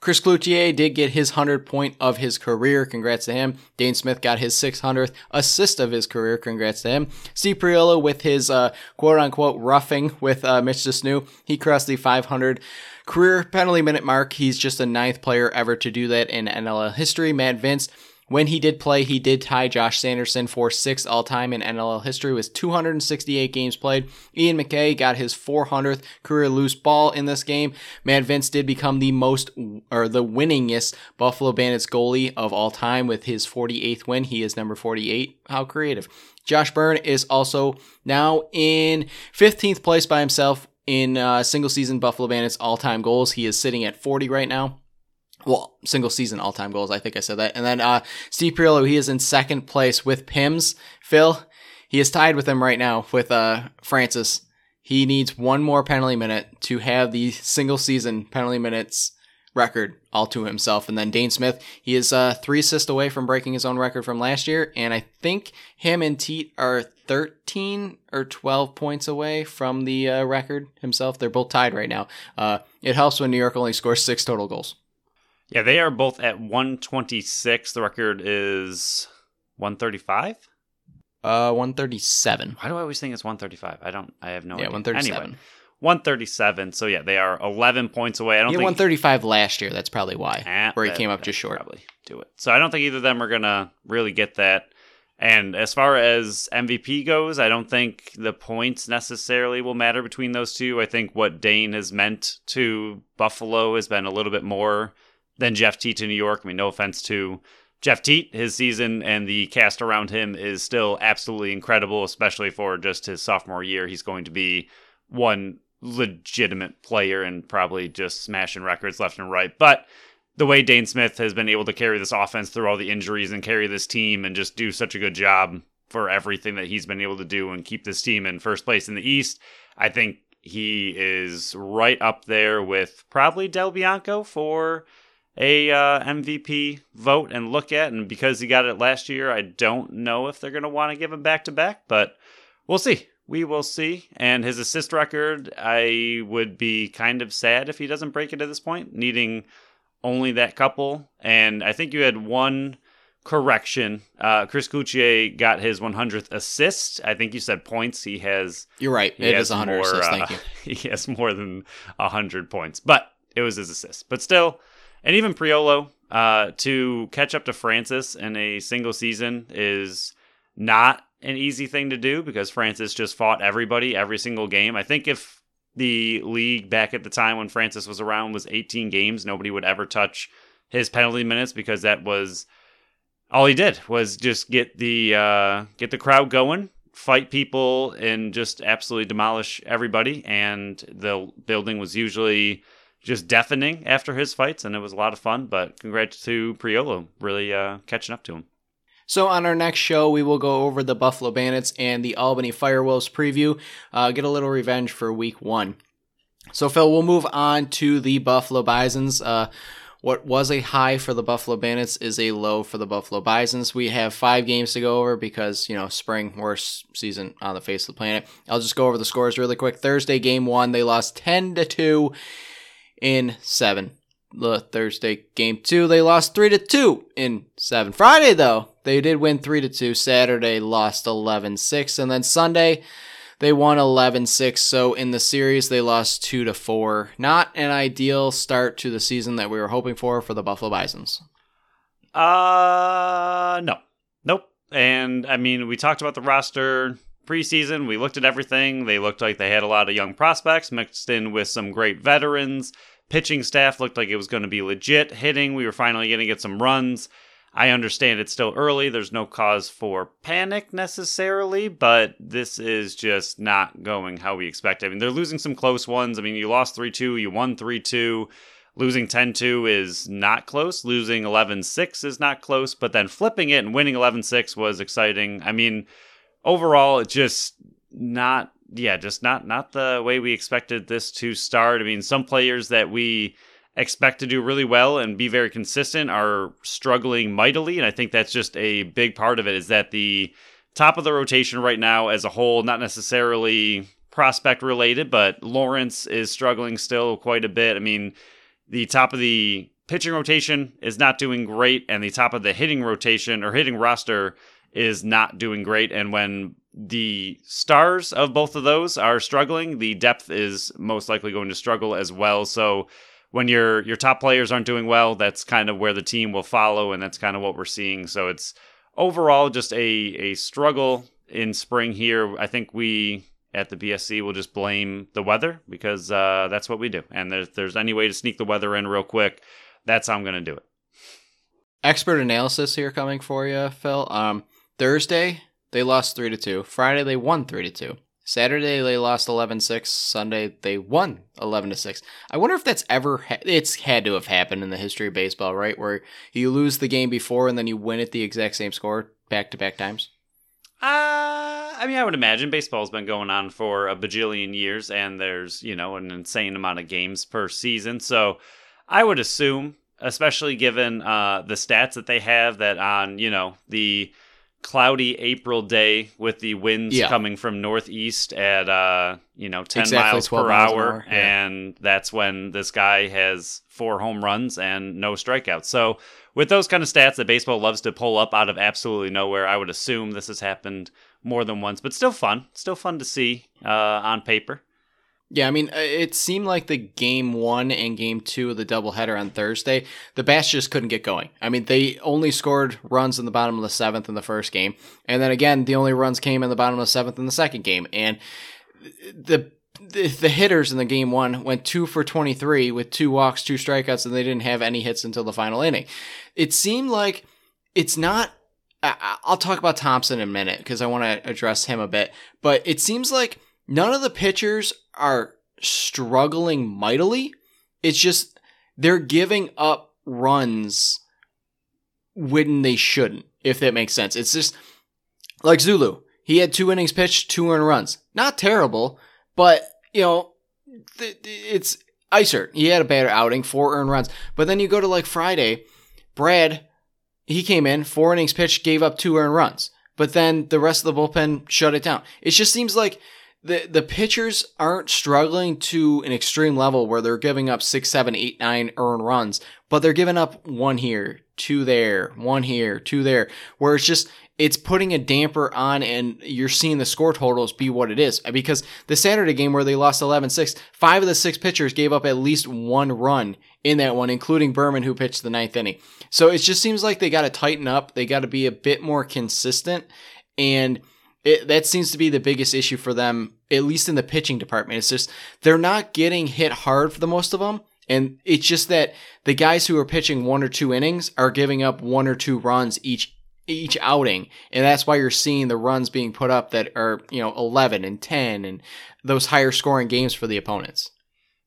Chris Cloutier did get his 100 point of his career. Congrats to him. Dhane Smith got his 600th assist of his career. Congrats to him. Steve Priolo with his uh, quote unquote roughing with uh, Mitch de Snoo. He crossed the 500 career penalty minute mark. He's just the ninth player ever to do that in NLL history. Matt Vinc when he did play, he did tie Josh Sanderson for sixth all time in NLL history with 268 games played. Ian MacKay got his 400th career loose ball in this game. Matt Vinc did become the most or the winningest Buffalo Bandits goalie of all time with his 48th win. He is number 48. How creative. Josh Byrne is also now in 15th place by himself in uh, single season Buffalo Bandits all time goals. He is sitting at 40 right now well, single season all time goals. I think I said that. And then uh, Steve Priolo, he is in second place with Pims. Phil, he is tied with him right now with uh, Francis. He needs one more penalty minute to have the single season penalty minutes record all to himself. And then Dhane Smith, he is uh, three assists away from breaking his own record from last year. And I think him and Teat are 13 or 12 points away from the uh, record himself. They're both tied right now. Uh, it helps when New York only scores six total goals. Yeah, they are both at 126. The record is 135. Uh, 137. Why do I always think it's 135? I don't. I have no yeah, idea. 137. Anyway, 137. So yeah, they are 11 points away. I don't he think 135 last year. That's probably why. Ah, where he came up just short. Probably do it. So I don't think either of them are gonna really get that. And as far as MVP goes, I don't think the points necessarily will matter between those two. I think what Dhane has meant to Buffalo has been a little bit more than Jeff Teat to New York. I mean, no offense to Jeff Teat, his season and the cast around him is still absolutely incredible, especially for just his sophomore year. He's going to be one legitimate player and probably just smashing records left and right. But the way Dhane Smith has been able to carry this offense through all the injuries and carry this team and just do such a good job for everything that he's been able to do and keep this team in first place in the East, I think he is right up there with probably Del Bianco for a uh, MVP vote and look at. And because he got it last year, I don't know if they're going to want to give him back to back, but we'll see. we will see. And his assist record, I would be kind of sad if he doesn't break it at this point, needing only that couple. And I think you had one correction. Uh, Chris Cloutier got his 100th assist. I think you said points. He has. You're right. It is 100 more, assists. Thank uh, you. He has more than 100 points, but it was his assist. But still, and even Priolo uh, to catch up to Francis in a single season is not an easy thing to do because Francis just fought everybody every single game. I think if the league back at the time when Francis was around was 18 games, nobody would ever touch his penalty minutes because that was all he did was just get the uh, get the crowd going, fight people, and just absolutely demolish everybody. And the building was usually just deafening after his fights, and it was a lot of fun. But congrats to Priolo, really uh, catching up to him. So on our next show, we will go over the Buffalo Bandits and the Albany Firewolves preview, uh, get a little revenge for Week One. So Phil, we'll move on to the Buffalo Bisons. Uh, what was a high for the Buffalo Bandits is a low for the Buffalo Bisons. We have five games to go over because, you know, spring, worst season on the face of the planet. I'll just go over the scores really quick. Thursday, game one, they lost 10 to 2 in seven. The Thursday game two, they lost 3 to 2 in seven. Friday, though, they did win 3 to 2. Saturday, lost 11 6. And then Sunday, they won 11-6, so in the series they lost 2 to 4. Not an ideal start to the season that we were hoping for for the Buffalo Bisons. Uh no. Nope. And I mean, we talked about the roster preseason. We looked at everything. They looked like they had a lot of young prospects mixed in with some great veterans. Pitching staff looked like it was going to be legit. Hitting, we were finally going to get some runs. I understand it's still early. There's no cause for panic necessarily, but this is just not going how we expect. I mean, they're losing some close ones. I mean, you lost 3 2, you won 3 2. Losing 10 2 is not close. Losing 11 6 is not close, but then flipping it and winning 11 6 was exciting. I mean, overall, it's just not, yeah, just not, not the way we expected this to start. I mean, some players that we expect to do really well and be very consistent are struggling mightily. And I think that's just a big part of it is that the top of the rotation right now as a whole, not necessarily prospect related, but Lawrence is struggling still quite a bit. I mean, the top of the pitching rotation is not doing great, and the top of the hitting rotation or hitting roster is not doing great. And when the stars of both of those are struggling, the depth is most likely going to struggle as well. So when your your top players aren't doing well, that's kind of where the team will follow, and that's kind of what we're seeing. So it's overall just a a struggle in spring here. I think we at the BSC will just blame the weather because uh, that's what we do. And if there's any way to sneak the weather in real quick, that's how I'm going to do it. Expert analysis here coming for you, Phil. Um, Thursday they lost three to two. Friday they won three to two. Saturday they lost 11-6. Sunday they won 11 to 6. I wonder if that's ever ha- it's had to have happened in the history of baseball, right? Where you lose the game before and then you win it the exact same score back to back times. Uh, I mean, I would imagine baseball's been going on for a bajillion years, and there's you know an insane amount of games per season. So, I would assume, especially given uh, the stats that they have, that on you know the cloudy April day with the winds yeah. coming from northeast at uh you know 10 exactly miles per miles hour, hour. Yeah. and that's when this guy has four home runs and no strikeouts. So with those kind of stats that baseball loves to pull up out of absolutely nowhere, I would assume this has happened more than once, but still fun. Still fun to see uh on paper. Yeah, I mean, uh, it seemed like the game one and game two of the doubleheader on Thursday, the Bats just couldn't get going. I mean, they only scored runs in the bottom of the seventh in the first game. And then again, the only runs came in the bottom of the seventh in the second game. And the the, the hitters in the game one went two for 23 with two walks, two strikeouts, and they didn't have any hits until the final inning. It seemed like it's not I'll talk about Thompson in a minute because I want to address him a bit. But it seems like none of the pitchers are struggling mightily. It's just they're giving up runs when they shouldn't, if that makes sense. It's just like Zulu. He had two innings pitched, two earned runs. Not terrible, but, you know, it's Isert. He had a bad outing, four earned runs. But then you go to like Friday, Brad, he came in, four innings pitched, gave up two earned runs. But then the rest of the bullpen shut it down. It just seems like the the pitchers aren't struggling to an extreme level where they're giving up six, seven, eight, nine earned runs, but they're giving up one here, two there, one here, two there, where it's just it's putting a damper on and you're seeing the score totals be what it is. Because the Saturday game where they lost 11-6, five of the six pitchers gave up at least one run in that one, including Berman who pitched the ninth inning. So it just seems like they got to tighten up. They got to be a bit more consistent and it, that seems to be the biggest issue for them, at least in the pitching department. It's just they're not getting hit hard for the most of them. And it's just that the guys who are pitching one or two innings are giving up one or two runs each each outing, and that's why you're seeing the runs being put up that are you know 11 and 10 and those higher scoring games for the opponents.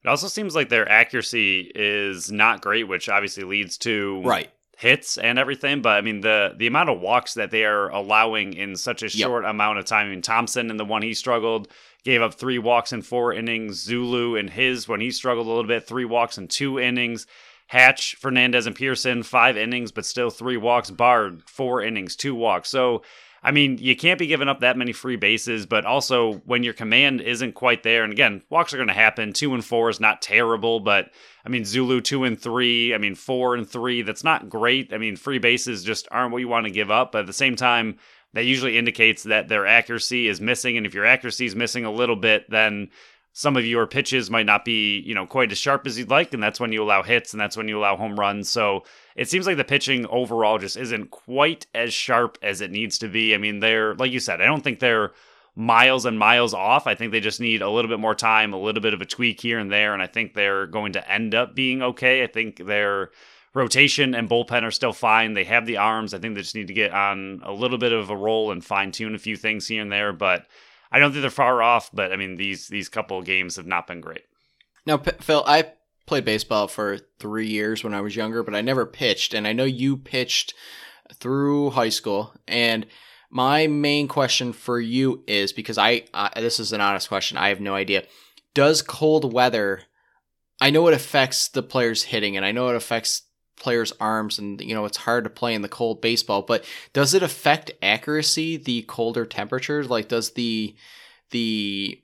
It also seems like their accuracy is not great, which obviously leads to right hits and everything. But I mean, the the amount of walks that they are allowing in such a short yep. amount of time. I mean, Thompson in the one he struggled gave up three walks in four innings. Zulu in his when he struggled a little bit, three walks in two innings. Hatch, Fernandez, and Pearson, five innings, but still three walks. Bard, four innings, two walks. So, I mean, you can't be giving up that many free bases, but also when your command isn't quite there, and again, walks are going to happen. Two and four is not terrible, but I mean, Zulu two and three, I mean, four and three, that's not great. I mean, free bases just aren't what you want to give up, but at the same time, that usually indicates that their accuracy is missing. And if your accuracy is missing a little bit, then some of your pitches might not be, you know, quite as sharp as you'd like, and that's when you allow hits and that's when you allow home runs. So it seems like the pitching overall just isn't quite as sharp as it needs to be. I mean, they're like you said, I don't think they're miles and miles off. I think they just need a little bit more time, a little bit of a tweak here and there, and I think they're going to end up being okay. I think their rotation and bullpen are still fine. They have the arms. I think they just need to get on a little bit of a roll and fine tune a few things here and there, but I don't think they're far off, but I mean these these couple games have not been great. Now, Phil, I played baseball for three years when I was younger, but I never pitched, and I know you pitched through high school. And my main question for you is because I uh, this is an honest question. I have no idea. Does cold weather? I know it affects the players hitting, and I know it affects players' arms, and you know it's hard to play in the cold baseball. But does it affect accuracy? The colder temperatures, like does the the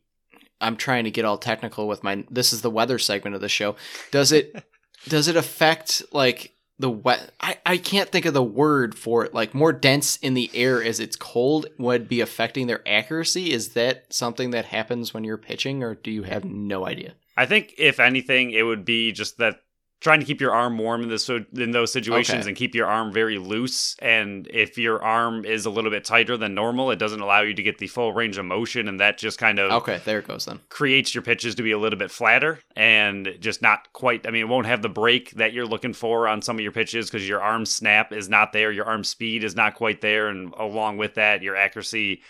I'm trying to get all technical with my. This is the weather segment of the show. Does it does it affect like the wet? I I can't think of the word for it. Like more dense in the air as it's cold would be affecting their accuracy. Is that something that happens when you're pitching, or do you have no idea? I think if anything, it would be just that trying to keep your arm warm in this in those situations okay. and keep your arm very loose and if your arm is a little bit tighter than normal it doesn't allow you to get the full range of motion and that just kind of okay there it goes then creates your pitches to be a little bit flatter and just not quite i mean it won't have the break that you're looking for on some of your pitches because your arm snap is not there your arm speed is not quite there and along with that your accuracy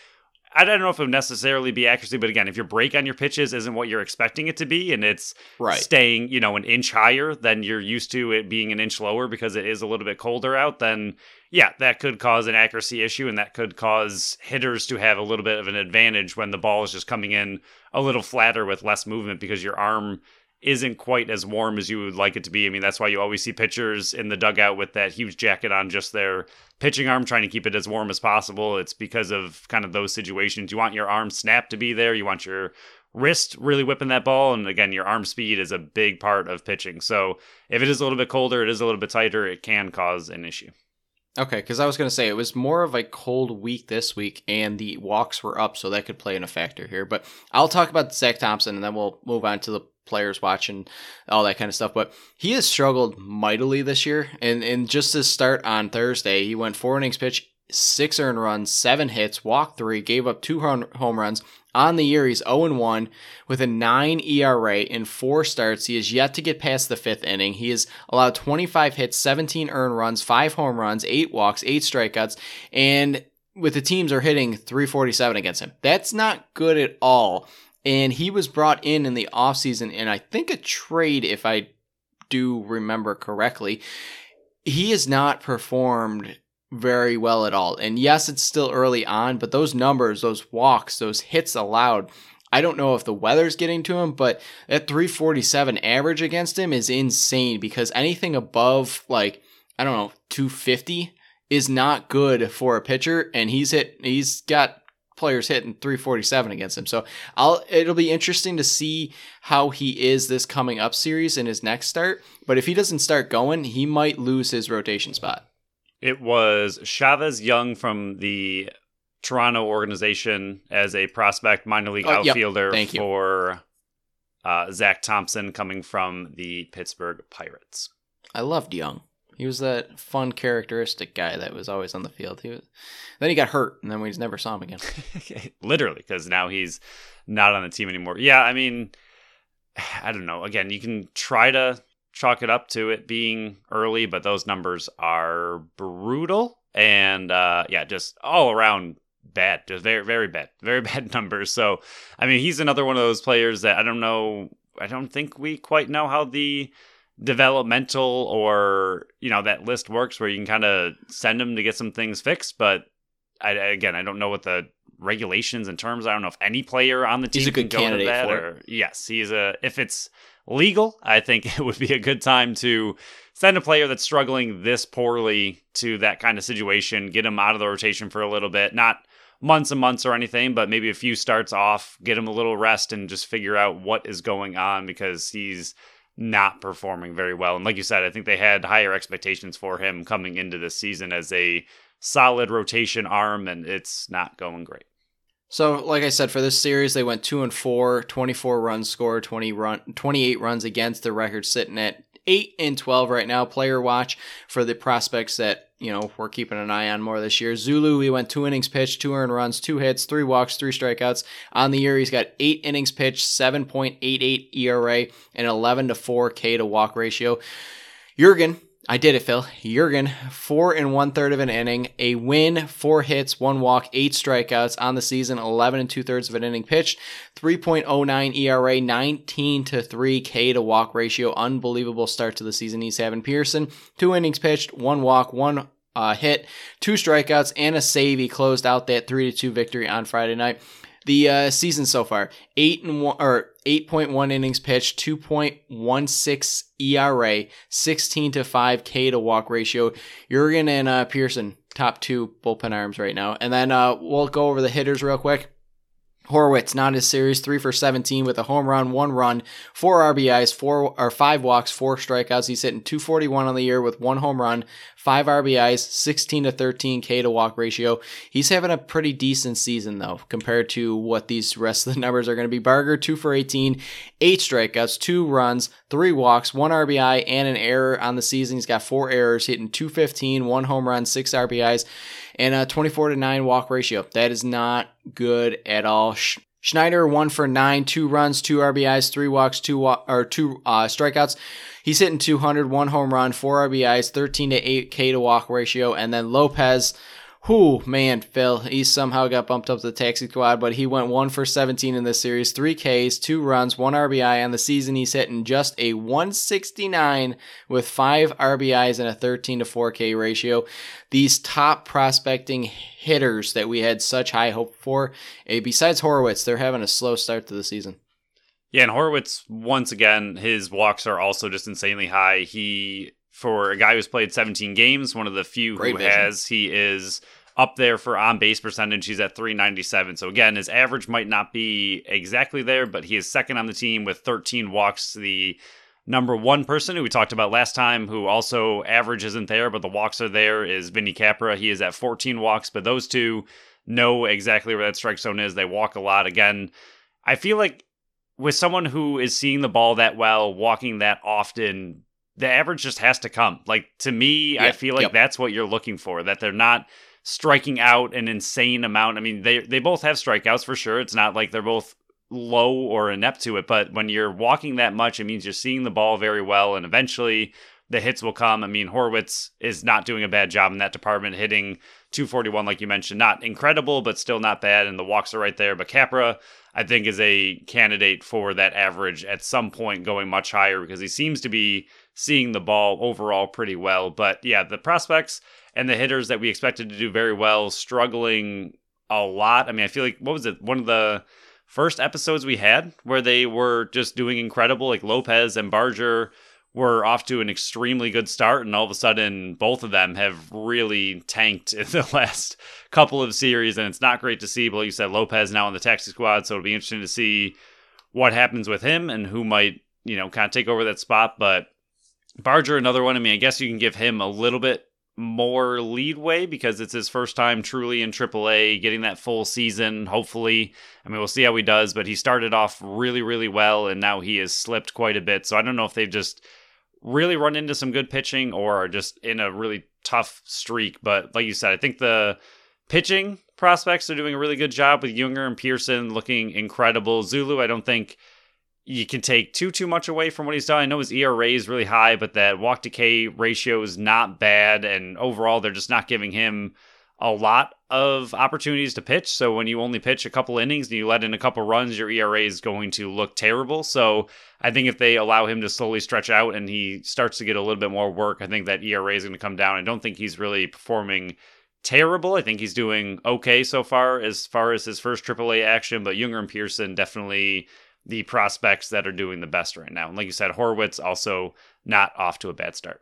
I don't know if it would necessarily be accuracy, but again, if your break on your pitches isn't what you're expecting it to be, and it's right. staying, you know, an inch higher than you're used to it being an inch lower because it is a little bit colder out, then yeah, that could cause an accuracy issue, and that could cause hitters to have a little bit of an advantage when the ball is just coming in a little flatter with less movement because your arm isn't quite as warm as you would like it to be. I mean, that's why you always see pitchers in the dugout with that huge jacket on just their pitching arm, trying to keep it as warm as possible. It's because of kind of those situations. You want your arm snap to be there. You want your wrist really whipping that ball. And again, your arm speed is a big part of pitching. So if it is a little bit colder, it is a little bit tighter, it can cause an issue. Okay, because I was going to say it was more of a cold week this week, and the walks were up, so that could play in a factor here. But I'll talk about Zach Thompson, and then we'll move on to the players watching all that kind of stuff. But he has struggled mightily this year. And, and just to start on Thursday, he went four innings pitch, six earned runs, seven hits, walked three, gave up two home runs. On the year, he's 0 1 with a 9 ERA in four starts. He is yet to get past the fifth inning. He has allowed 25 hits, 17 earned runs, five home runs, eight walks, eight strikeouts, and with the teams are hitting 347 against him. That's not good at all and he was brought in in the offseason and I think a trade if I do remember correctly. He has not performed very well at all. And yes, it's still early on, but those numbers, those walks, those hits allowed, I don't know if the weather's getting to him, but that 347 average against him is insane because anything above like, I don't know, 250 is not good for a pitcher and he's hit he's got players hitting 347 against him. So I'll it'll be interesting to see how he is this coming up series in his next start. But if he doesn't start going, he might lose his rotation spot. It was Chavez Young from the Toronto organization as a prospect minor league Oh, yep. outfielder Thank for uh, Zach Thompson coming from the Pittsburgh Pirates. I loved Young. He was that fun, characteristic guy that was always on the field. He was, then he got hurt, and then we just never saw him again. Literally, because now he's not on the team anymore. Yeah, I mean, I don't know. Again, you can try to chalk it up to it being early, but those numbers are brutal and uh, yeah, just all around bad. Just very, very bad, very bad numbers. So, I mean, he's another one of those players that I don't know. I don't think we quite know how the developmental or you know that list works where you can kind of send him to get some things fixed but I, again i don't know what the regulations and terms i don't know if any player on the team He's a good can go candidate that for or yes he's a if it's legal i think it would be a good time to send a player that's struggling this poorly to that kind of situation get him out of the rotation for a little bit not months and months or anything but maybe a few starts off get him a little rest and just figure out what is going on because he's not performing very well. And like you said, I think they had higher expectations for him coming into this season as a solid rotation arm, and it's not going great. So, like I said, for this series, they went two and four, 24 runs scored, 20 run, 28 runs against. The record sitting at eight and 12 right now. Player watch for the prospects that you know we're keeping an eye on more this year. Zulu, he went two innings pitched, two earned runs, two hits, three walks, three strikeouts. On the year, he's got eight innings pitched, 7.88 ERA, and 11 to 4 K to walk ratio. Jurgen, I did it, Phil. Jurgen, four and one third of an inning, a win, four hits, one walk, eight strikeouts on the season, 11 and two thirds of an inning pitched, 3.09 ERA, 19 to 3 K to walk ratio. Unbelievable start to the season he's having. Pearson, two innings pitched, one walk, one uh, hit, two strikeouts, and a save. He closed out that 3 to 2 victory on Friday night. The uh, season so far, eight and one or eight point one innings pitched, two point one six ERA, sixteen to five K to walk ratio. Jurgen and uh, Pearson, top two bullpen arms right now. And then uh, we'll go over the hitters real quick. Horwitz, not his series, three for 17 with a home run, one run, four RBIs, four or five walks, four strikeouts. He's hitting 241 on the year with one home run, five RBIs, 16 to 13 K to walk ratio. He's having a pretty decent season though, compared to what these rest of the numbers are going to be. Barger, two for 18, eight strikeouts, two runs, three walks, one RBI, and an error on the season. He's got four errors, hitting 215, one home run, six RBIs and a 24 to 9 walk ratio. That is not good at all. Sch- Schneider one for nine, two runs, two RBIs, three walks, two wa- or two uh, strikeouts. He's hitting 200, one home run, four RBIs, 13 to 8 K to walk ratio, and then Lopez. Who man, Phil, he somehow got bumped up to the taxi squad, but he went one for 17 in this series, three Ks, two runs, one RBI on the season. He's hitting just a 169 with five RBIs and a 13 to 4K ratio. These top prospecting hitters that we had such high hope for, eh, besides Horwitz, they're having a slow start to the season. Yeah, and Horwitz, once again, his walks are also just insanely high. He, for a guy who's played 17 games, one of the few Great who vision. has, he is up there for on base percentage. He's at 397. So again, his average might not be exactly there, but he is second on the team with 13 walks. The number one person who we talked about last time, who also average isn't there, but the walks are there, is Vinny Capra. He is at 14 walks, but those two know exactly where that strike zone is. They walk a lot. Again, I feel like with someone who is seeing the ball that well, walking that often, the average just has to come. Like to me, I feel like yep. that's what you're looking for. That they're not striking out an insane amount. I mean, they they both have strikeouts for sure. It's not like they're both low or inept to it, but when you're walking that much, it means you're seeing the ball very well, and eventually the hits will come. I mean, Horwitz is not doing a bad job in that department, hitting 241, like you mentioned, not incredible, but still not bad, and the walks are right there. But Capra, I think, is a candidate for that average at some point going much higher because he seems to be seeing the ball overall pretty well. But yeah, the prospects and the hitters that we expected to do very well struggling a lot. I mean, I feel like what was it? One of the first episodes we had where they were just doing incredible, like Lopez and Barger were off to an extremely good start, and all of a sudden, both of them have really tanked in the last couple of series, and it's not great to see. But like you said, Lopez now on the taxi squad, so it'll be interesting to see what happens with him and who might, you know, kind of take over that spot. But Barger, another one. I mean, I guess you can give him a little bit more leadway because it's his first time truly in AAA, getting that full season. Hopefully, I mean, we'll see how he does. But he started off really, really well, and now he has slipped quite a bit. So I don't know if they've just really run into some good pitching or are just in a really tough streak. But like you said, I think the pitching prospects are doing a really good job with Juenger and Pearson looking incredible. Zulu, I don't think you can take too too much away from what he's done. I know his ERA is really high, but that walk to K ratio is not bad, and overall they're just not giving him a lot of opportunities to pitch. So when you only pitch a couple innings and you let in a couple runs, your ERA is going to look terrible. So I think if they allow him to slowly stretch out and he starts to get a little bit more work, I think that ERA is going to come down. I don't think he's really performing terrible. I think he's doing okay so far as far as his first AAA action, but Juenger and Pearson definitely the prospects that are doing the best right now. And like you said, Horwitz also not off to a bad start.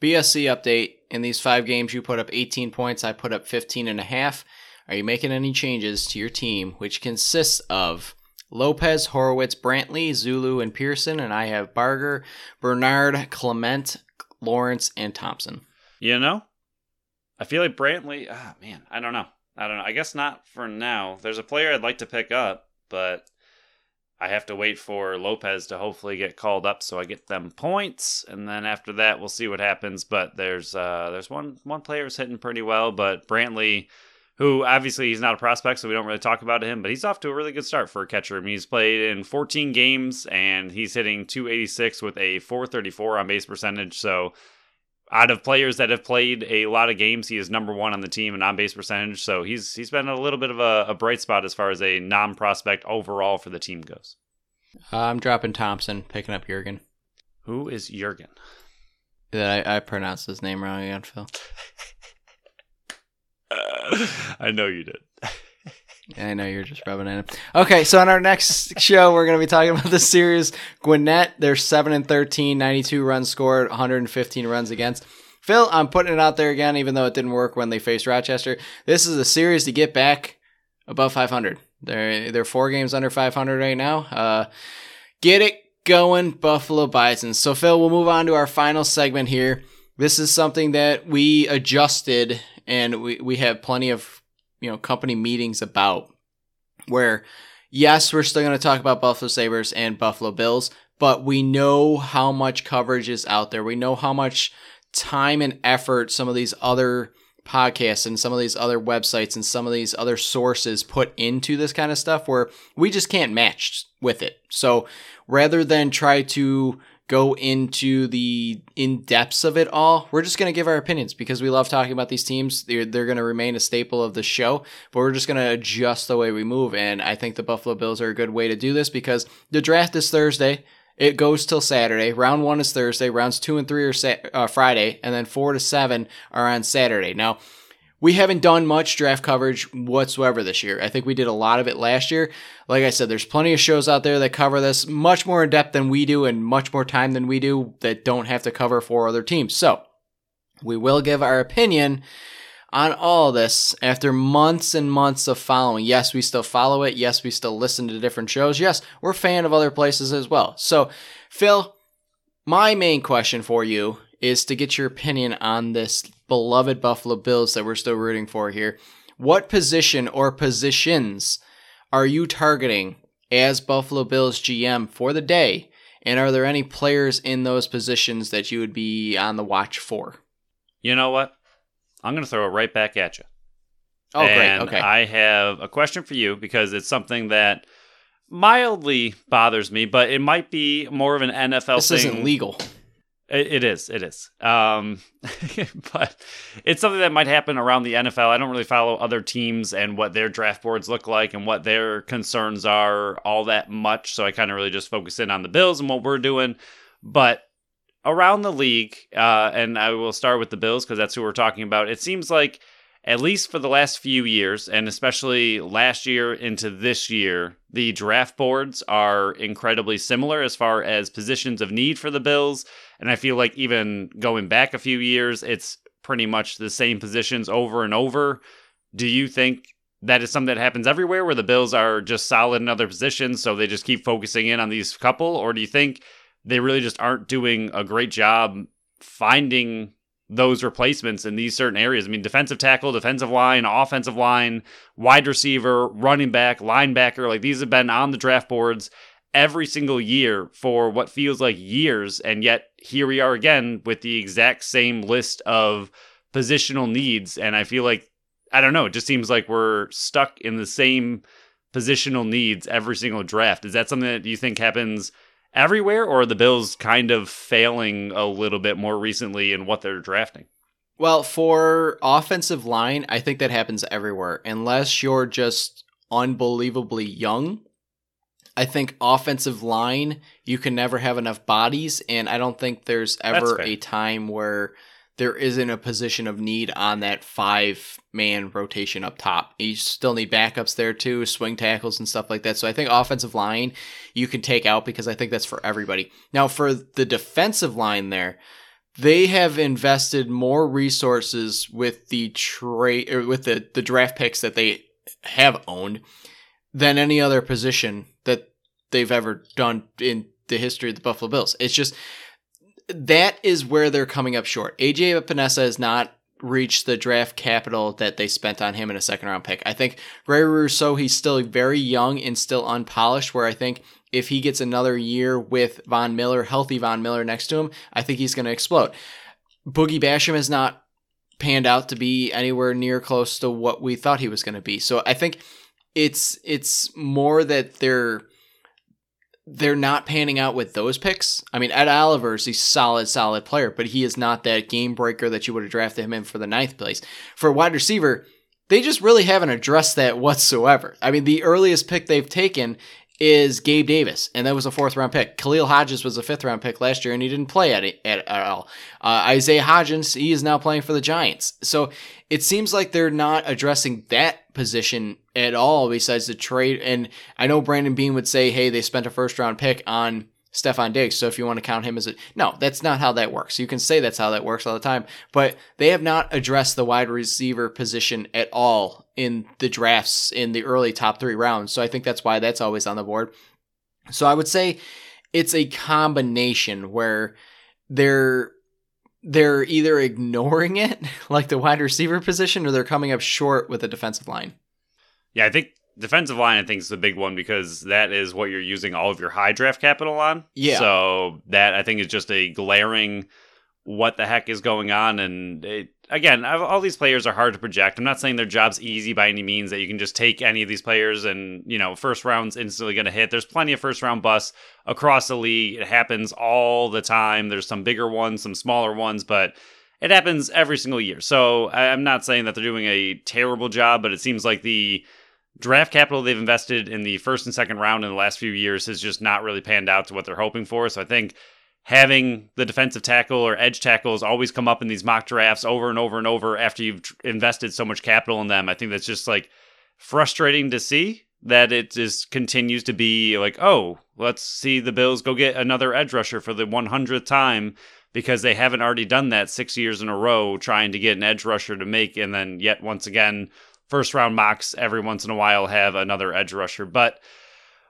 BSC update. In these five games, you put up 18 points. I put up 15 and a half. Are you making any changes to your team, which consists of Lopez, Horwitz, Brantley, Zulu, and Pearson? And I have Barger, Bernard, Clement, Lawrence, and Thompson. You know, I feel like Brantley, ah, man, I don't know. I don't know. I guess not for now. There's a player I'd like to pick up, but I have to wait for Lopez to hopefully get called up so I get them points, and then after that we'll see what happens. But there's uh, there's one one player who's hitting pretty well, but Brantley, who obviously he's not a prospect, so we don't really talk about him, but he's off to a really good start for a catcher. I mean, he's played in 14 games and he's hitting 286 with a 434 on base percentage. So out of players that have played a lot of games, he is number one on the team in on base percentage. So he's he's been a little bit of a, a bright spot as far as a non prospect overall for the team goes. I'm dropping Thompson, picking up Jurgen. Who is Jurgen? Did I, I pronounced his name wrong again, Phil? uh, I know you did. I know you're just rubbing it in. Okay, so on our next show, we're going to be talking about the series. Gwinnett, they're 7 and 13, 92 runs scored, 115 runs against. Phil, I'm putting it out there again, even though it didn't work when they faced Rochester. This is a series to get back above 500. They're they're four games under 500 right now. Uh, get it going, Buffalo Bison. So Phil, we'll move on to our final segment here. This is something that we adjusted, and we we have plenty of you know company meetings about where yes we're still going to talk about buffalo sabres and buffalo bills but we know how much coverage is out there. We know how much time and effort some of these other podcasts and some of these other websites and some of these other sources put into this kind of stuff where we just can't match with it. So rather than try to go into the in depths of it all. We're just going to give our opinions because we love talking about these teams. They're, they're going to remain a staple of the show, but we're just going to adjust the way we move. And I think the Buffalo Bills are a good way to do this because the draft is Thursday. It goes till Saturday. Round one is Thursday. Rounds two and three are sa- uh, Friday, and then four to seven are on Saturday. Now, we haven't done much draft coverage whatsoever this year. I think we did a lot of it last year. Like I said, there's plenty of shows out there that cover this much more in depth than we do and much more time than we do that don't have to cover four other teams. So we will give our opinion on all this after months and months of following. Yes, we still follow it. Yes, we still listen to different shows. Yes, we're a fan of other places as well. So, Phil, my main question for you is to get your opinion on this beloved Buffalo Bills that we're still rooting for here. What position or positions are you targeting as Buffalo Bills GM for the day? And are there any players in those positions that you would be on the watch for? You know what? I'm going to throw it right back at you. Oh, and great. Okay. I have a question for you because it's something that mildly bothers me, but it might be more of an NFL this thing. This isn't legal. It is. It is. Um, but it's something that might happen around the NFL. I don't really follow other teams and what their draft boards look like and what their concerns are all that much. So I kind of really just focus in on the Bills and what we're doing. But around the league, uh, and I will start with the Bills because that's who we're talking about. It seems like at least for the last few years, and especially last year into this year, the draft boards are incredibly similar as far as positions of need for the Bills. And I feel like even going back a few years, it's pretty much the same positions over and over. Do you think that is something that happens everywhere where the Bills are just solid in other positions, so they just keep focusing in on these couple? Or do you think they really just aren't doing a great job finding those replacements in these certain areas. I mean, defensive tackle, defensive line, offensive line, wide receiver, running back, linebacker, like these have been on the draft boards every single year for what feels like years. And yet here we are again with the exact same list of positional needs. And I feel like, I don't know, it just seems like we're stuck in the same positional needs every single draft. Is that something that you think happens? Everywhere, or the Bills kind of failing a little bit more recently in what they're drafting? Well, for offensive line, I think that happens everywhere. Unless you're just unbelievably young, I think offensive line, you can never have enough bodies. And I don't think there's ever a time where there isn't a position of need on that five man rotation up top. You still need backups there too, swing tackles and stuff like that. So I think offensive line you can take out because I think that's for everybody. Now for the defensive line there, they have invested more resources with the trade or with the, the draft picks that they have owned than any other position that they've ever done in the history of the Buffalo Bills. It's just that is where they're coming up short. AJ Epenesa has not reached the draft capital that they spent on him in a second round pick. I think Ray Rousseau, he's still very young and still unpolished, where I think if he gets another year with Von Miller, healthy Von Miller next to him, I think he's going to explode. Boogie Basham has not panned out to be anywhere near close to what we thought he was going to be. So I think it's it's more that they're they're not panning out with those picks. I mean, Ed Oliver is a solid, solid player, but he is not that game breaker that you would have drafted him in for the ninth place. For wide receiver, they just really haven't addressed that whatsoever. I mean, the earliest pick they've taken is Gabe Davis, and that was a fourth round pick. Khalil Hodges was a fifth round pick last year, and he didn't play at, at, at all. Uh, Isaiah Hodgins, he is now playing for the Giants. So it seems like they're not addressing that position at all, besides the trade. And I know Brandon Beane would say, hey, they spent a first round pick on Stefon Diggs. So if you want to count him as a no, that's not how that works. You can say that's how that works all the time, but they have not addressed the wide receiver position at all in the drafts in the early top three rounds. So I think that's why that's always on the board. So I would say it's a combination where they're they're either ignoring it, like the wide receiver position, or they're coming up short with the defensive line. Yeah, I think defensive line I think is the big one because that is what you're using all of your high draft capital on. Yeah. So that I think is just a glaring what the heck is going on. And it, again all these players are hard to project. I'm not saying their job's easy by any means that you can just take any of these players and you know first round's instantly going to hit. There's plenty of first round busts across the league. It happens all the time. There's some bigger ones some smaller ones but it happens every single year. So i'm not saying that they're doing a terrible job but it seems like the draft capital they've invested in the first and second round in the last few years has just not really panned out to what they're hoping for. So I think having the defensive tackle or edge tackles always come up in these mock drafts over and over and over after you've invested so much capital in them, I think that's just like frustrating to see that it just continues to be like, oh, let's see the Bills go get another edge rusher for the 100th time because they haven't already done that six years in a row trying to get an edge rusher to make. And then yet once again, first round mocks every once in a while have another edge rusher. But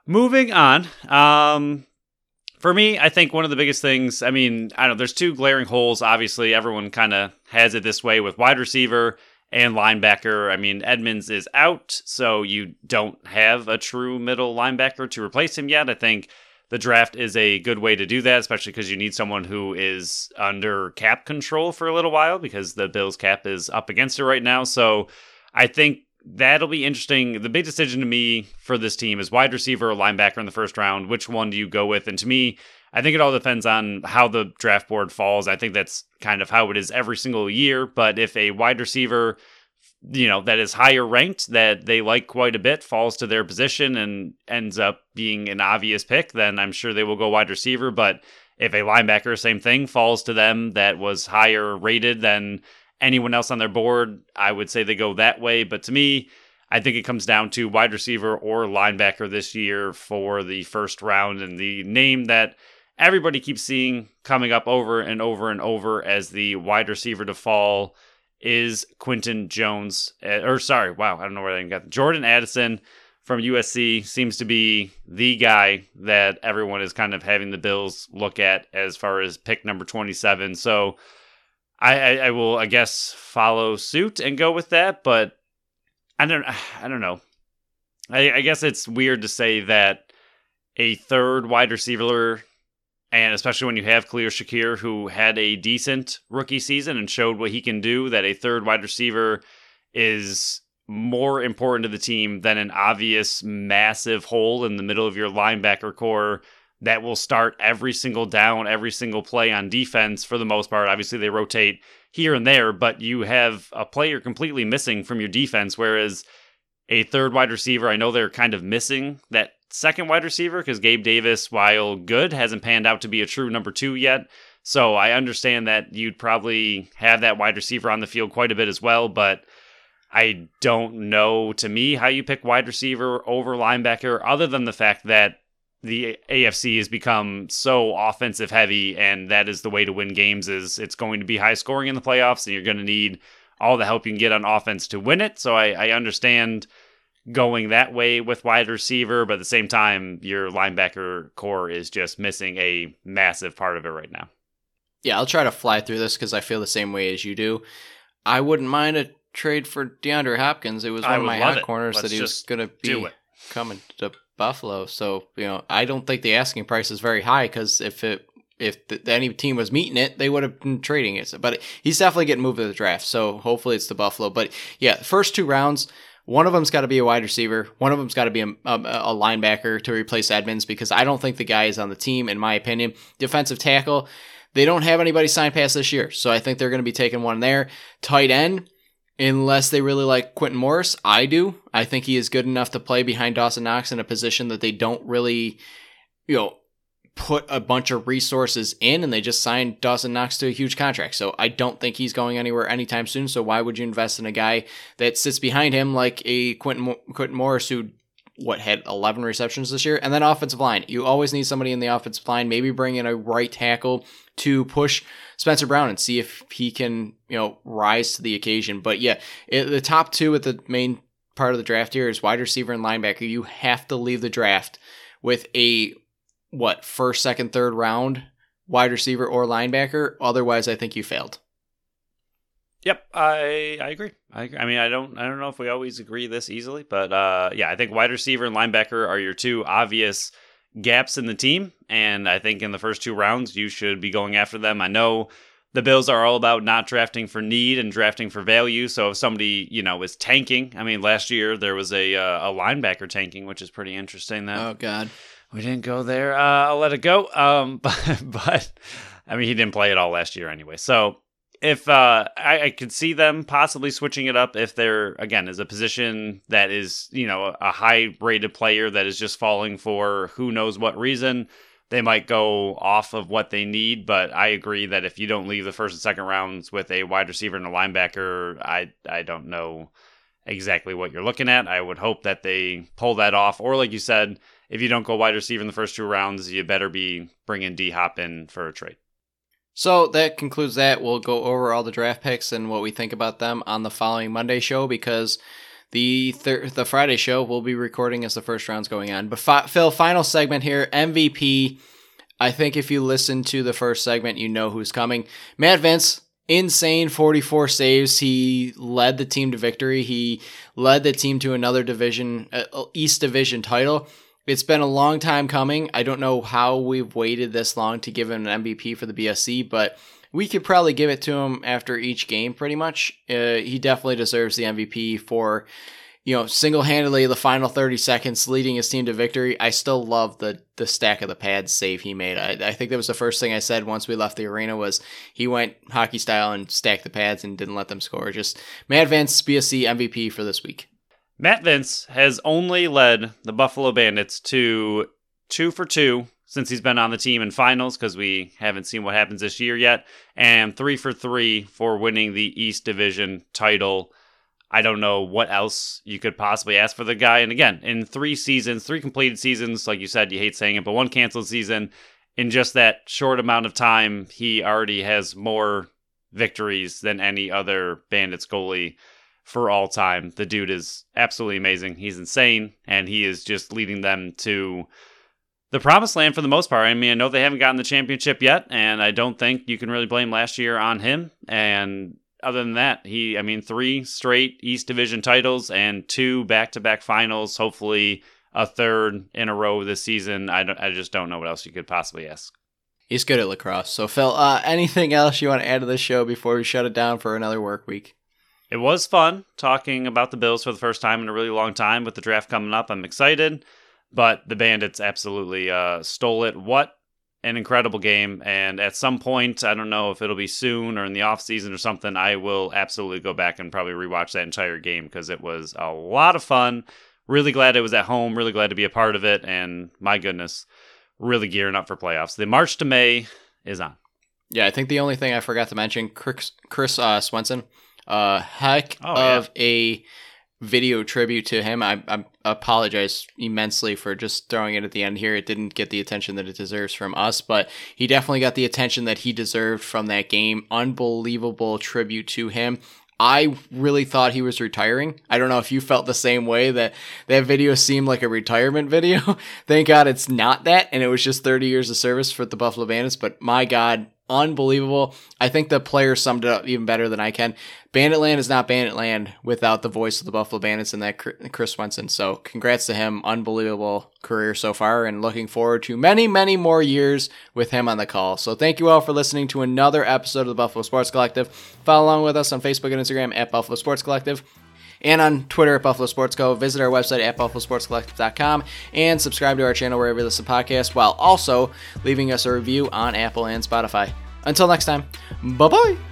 moving on, um, for me, I think one of the biggest things, I mean, I don't know, there's two glaring holes. Obviously, everyone kind of has it this way with wide receiver and linebacker. I mean, Edmunds is out, so you don't have a true middle linebacker to replace him yet. I think the draft is a good way to do that, especially because you need someone who is under cap control for a little while because the Bills cap is up against it right now. So I think that'll be interesting. The big decision to me for this team is wide receiver or linebacker in the first round. Which one do you go with? And to me, I think it all depends on how the draft board falls. I think that's kind of how it is every single year. But if a wide receiver, you know, that is higher ranked, that they like quite a bit, falls to their position and ends up being an obvious pick, then I'm sure they will go wide receiver. But if a linebacker, same thing, falls to them that was higher rated than anyone else on their board, I would say they go that way. But to me, I think it comes down to wide receiver or linebacker this year for the first round. And the name that everybody keeps seeing coming up over and over and over as the wide receiver to fall is Quinton Jones. Eh, or, sorry, wow, I don't know where they got Jordan Addison from USC seems to be the guy that everyone is kind of having the Bills look at as far as pick number 27. So I, I, I will, I guess, follow suit and go with that. But I don't, I don't know. I, I guess it's weird to say that a third wide receiver, and especially when you have Khalil Shakir, who had a decent rookie season and showed what he can do, that a third wide receiver is more important to the team than an obvious massive hole in the middle of your linebacker core that will start every single down, every single play on defense for the most part. Obviously, they rotate here and there, but you have a player completely missing from your defense, whereas a third wide receiver, I know they're kind of missing that second wide receiver because Gabe Davis, while good, hasn't panned out to be a true number two yet. So I understand that you'd probably have that wide receiver on the field quite a bit as well, but I don't know to me how you pick wide receiver over linebacker, other than the fact that the AFC has become so offensive heavy, and that is the way to win games. Is it's going to be high scoring in the playoffs, and you're going to need all the help you can get on offense to win it. So I, I understand going that way with wide receiver, but at the same time, your linebacker corps is just missing a massive part of it right now. Yeah, I'll try to fly through this because I feel the same way as you do. I wouldn't mind a trade for DeAndre Hopkins. It was one of my hot corners that he was going to be coming to Buffalo. So you know, I don't think the asking price is very high because if it if the, any team was meeting it, they would have been trading it. But he's definitely getting moved to the draft. So hopefully it's the Buffalo. But yeah, first two rounds. One of them's got to be a wide receiver. One of them's got to be a, a, a, linebacker to replace Edmunds because I don't think the guy is on the team, in my opinion. Defensive tackle, they don't have anybody signed past this year. So I think they're going to be taking one there. Tight end, unless they really like Quintin Morris. I do. I think he is good enough to play behind Dawson Knox in a position that they don't really, you know, put a bunch of resources in and they just signed Dawson Knox to a huge contract. So I don't think he's going anywhere anytime soon. So why would you invest in a guy that sits behind him like a Quintin, Quintin Morris who what had 11 receptions this year and then offensive line you always need somebody in the offensive line maybe bring in a right tackle to push Spencer Brown and see if he can, you know, rise to the occasion. But yeah, it, the top two at the main part of the draft here is wide receiver and linebacker. You have to leave the draft with a what first, second, third round wide receiver or linebacker. Otherwise, I think you failed. Yep, I I agree. I, agree. I mean, I don't I don't know if we always agree this easily, but uh, yeah, I think wide receiver and linebacker are your two obvious gaps in the team. And I think in the first two rounds, you should be going after them. I know the Bills are all about not drafting for need and drafting for value. So if somebody, you know, is tanking, I mean, last year there was a uh, a linebacker tanking, which is pretty interesting. That oh god, we didn't go there. Uh, I'll let it go. Um, but, but I mean, he didn't play at all last year anyway. So if uh, I, I, could see them possibly switching it up if they're again is a position that is you know a high rated player that is just falling for who knows what reason they might go off of what they need. But i agree that if you don't leave the first and second rounds with a wide receiver and a linebacker i i don't know exactly what you're looking at. I would hope that they pull that off. Or like you said if you don't go wide receiver in the first two rounds you better be bringing d hop in for a trade so that concludes that. We'll go over all the draft picks and what we think about them on the following Monday show because the thir- the Friday show we'll be recording as the first round's going on. But fi- Phil, final segment here, MVP. I think if you listen to the first segment, you know who's coming. Matt Vinc, insane 44 saves. He led the team to victory. He led the team to another division, uh, East Division title. It's been a long time coming. I don't know how we've waited this long to give him an MVP for the BSC, but we could probably give it to him after each game pretty much. Uh, he definitely deserves the MVP for, you know, single-handedly the final 30 seconds leading his team to victory. I still love the the stack of the pads save he made. I, I think that was the first thing I said once we left the arena was he went hockey style and stacked the pads and didn't let them score. Just Matt Vinc BSC MVP for this week. Matt Vinc has only led the Buffalo Bandits to two for two since he's been on the team in finals because we haven't seen what happens this year yet, and three for three for winning the East Division title. I don't know what else you could possibly ask for the guy. And again, in three seasons, three completed seasons, like you said, you hate saying it, but one canceled season, in just that short amount of time, he already has more victories than any other Bandits goalie for all time. The dude is absolutely amazing. He's insane, and he is just leading them to the promised land for the most part. I mean, I know they haven't gotten the championship yet, and I don't think you can really blame last year on him. And other than that, he, I mean, three straight East Division titles and two back to back finals. Hopefully, a third in a row this season. I, I just don't know what else you could possibly ask. He's good at lacrosse. So, Phil, uh, anything else you want to add to the show before we shut it down for another work week? It was fun talking about the Bills for the first time in a really long time with the draft coming up. I'm excited, but the Bandits absolutely uh, stole it. What an incredible game. And at some point, I don't know if it'll be soon or in the off season or something, I will absolutely go back and probably rewatch that entire game because it was a lot of fun. Really glad it was at home. Really glad to be a part of it. And my goodness, really gearing up for playoffs. The March to May is on. Yeah, I think the only thing I forgot to mention, Chris, Chris uh, Swenson, uh, heck Oh, of a video tribute to him. I, I apologize immensely for just throwing it at the end here. It didn't get the attention that it deserves from us, but he definitely got the attention that he deserved from that game. Unbelievable tribute to him. I really thought he was retiring. I don't know if you felt the same way that that video seemed like a retirement video. Thank God it's not that, and it was just 30 years of service for the Buffalo Bandits. But my God, unbelievable. I think the player summed it up even better than I can. Banditland is not Banditland without the voice of the Buffalo Bandits and that Chris Swenson. So congrats to him. Unbelievable career so far and looking forward to many, many more years with him on the call. So thank you all for listening to another episode of the Buffalo Sports Collective. Follow along with us on Facebook and Instagram at Buffalo Sports Collective and on Twitter at Buffalo Sports Co. Visit our website at buffalosportscollective.com and subscribe to our channel wherever you listen to podcasts while also leaving us a review on Apple and Spotify. Until next time, bye bye.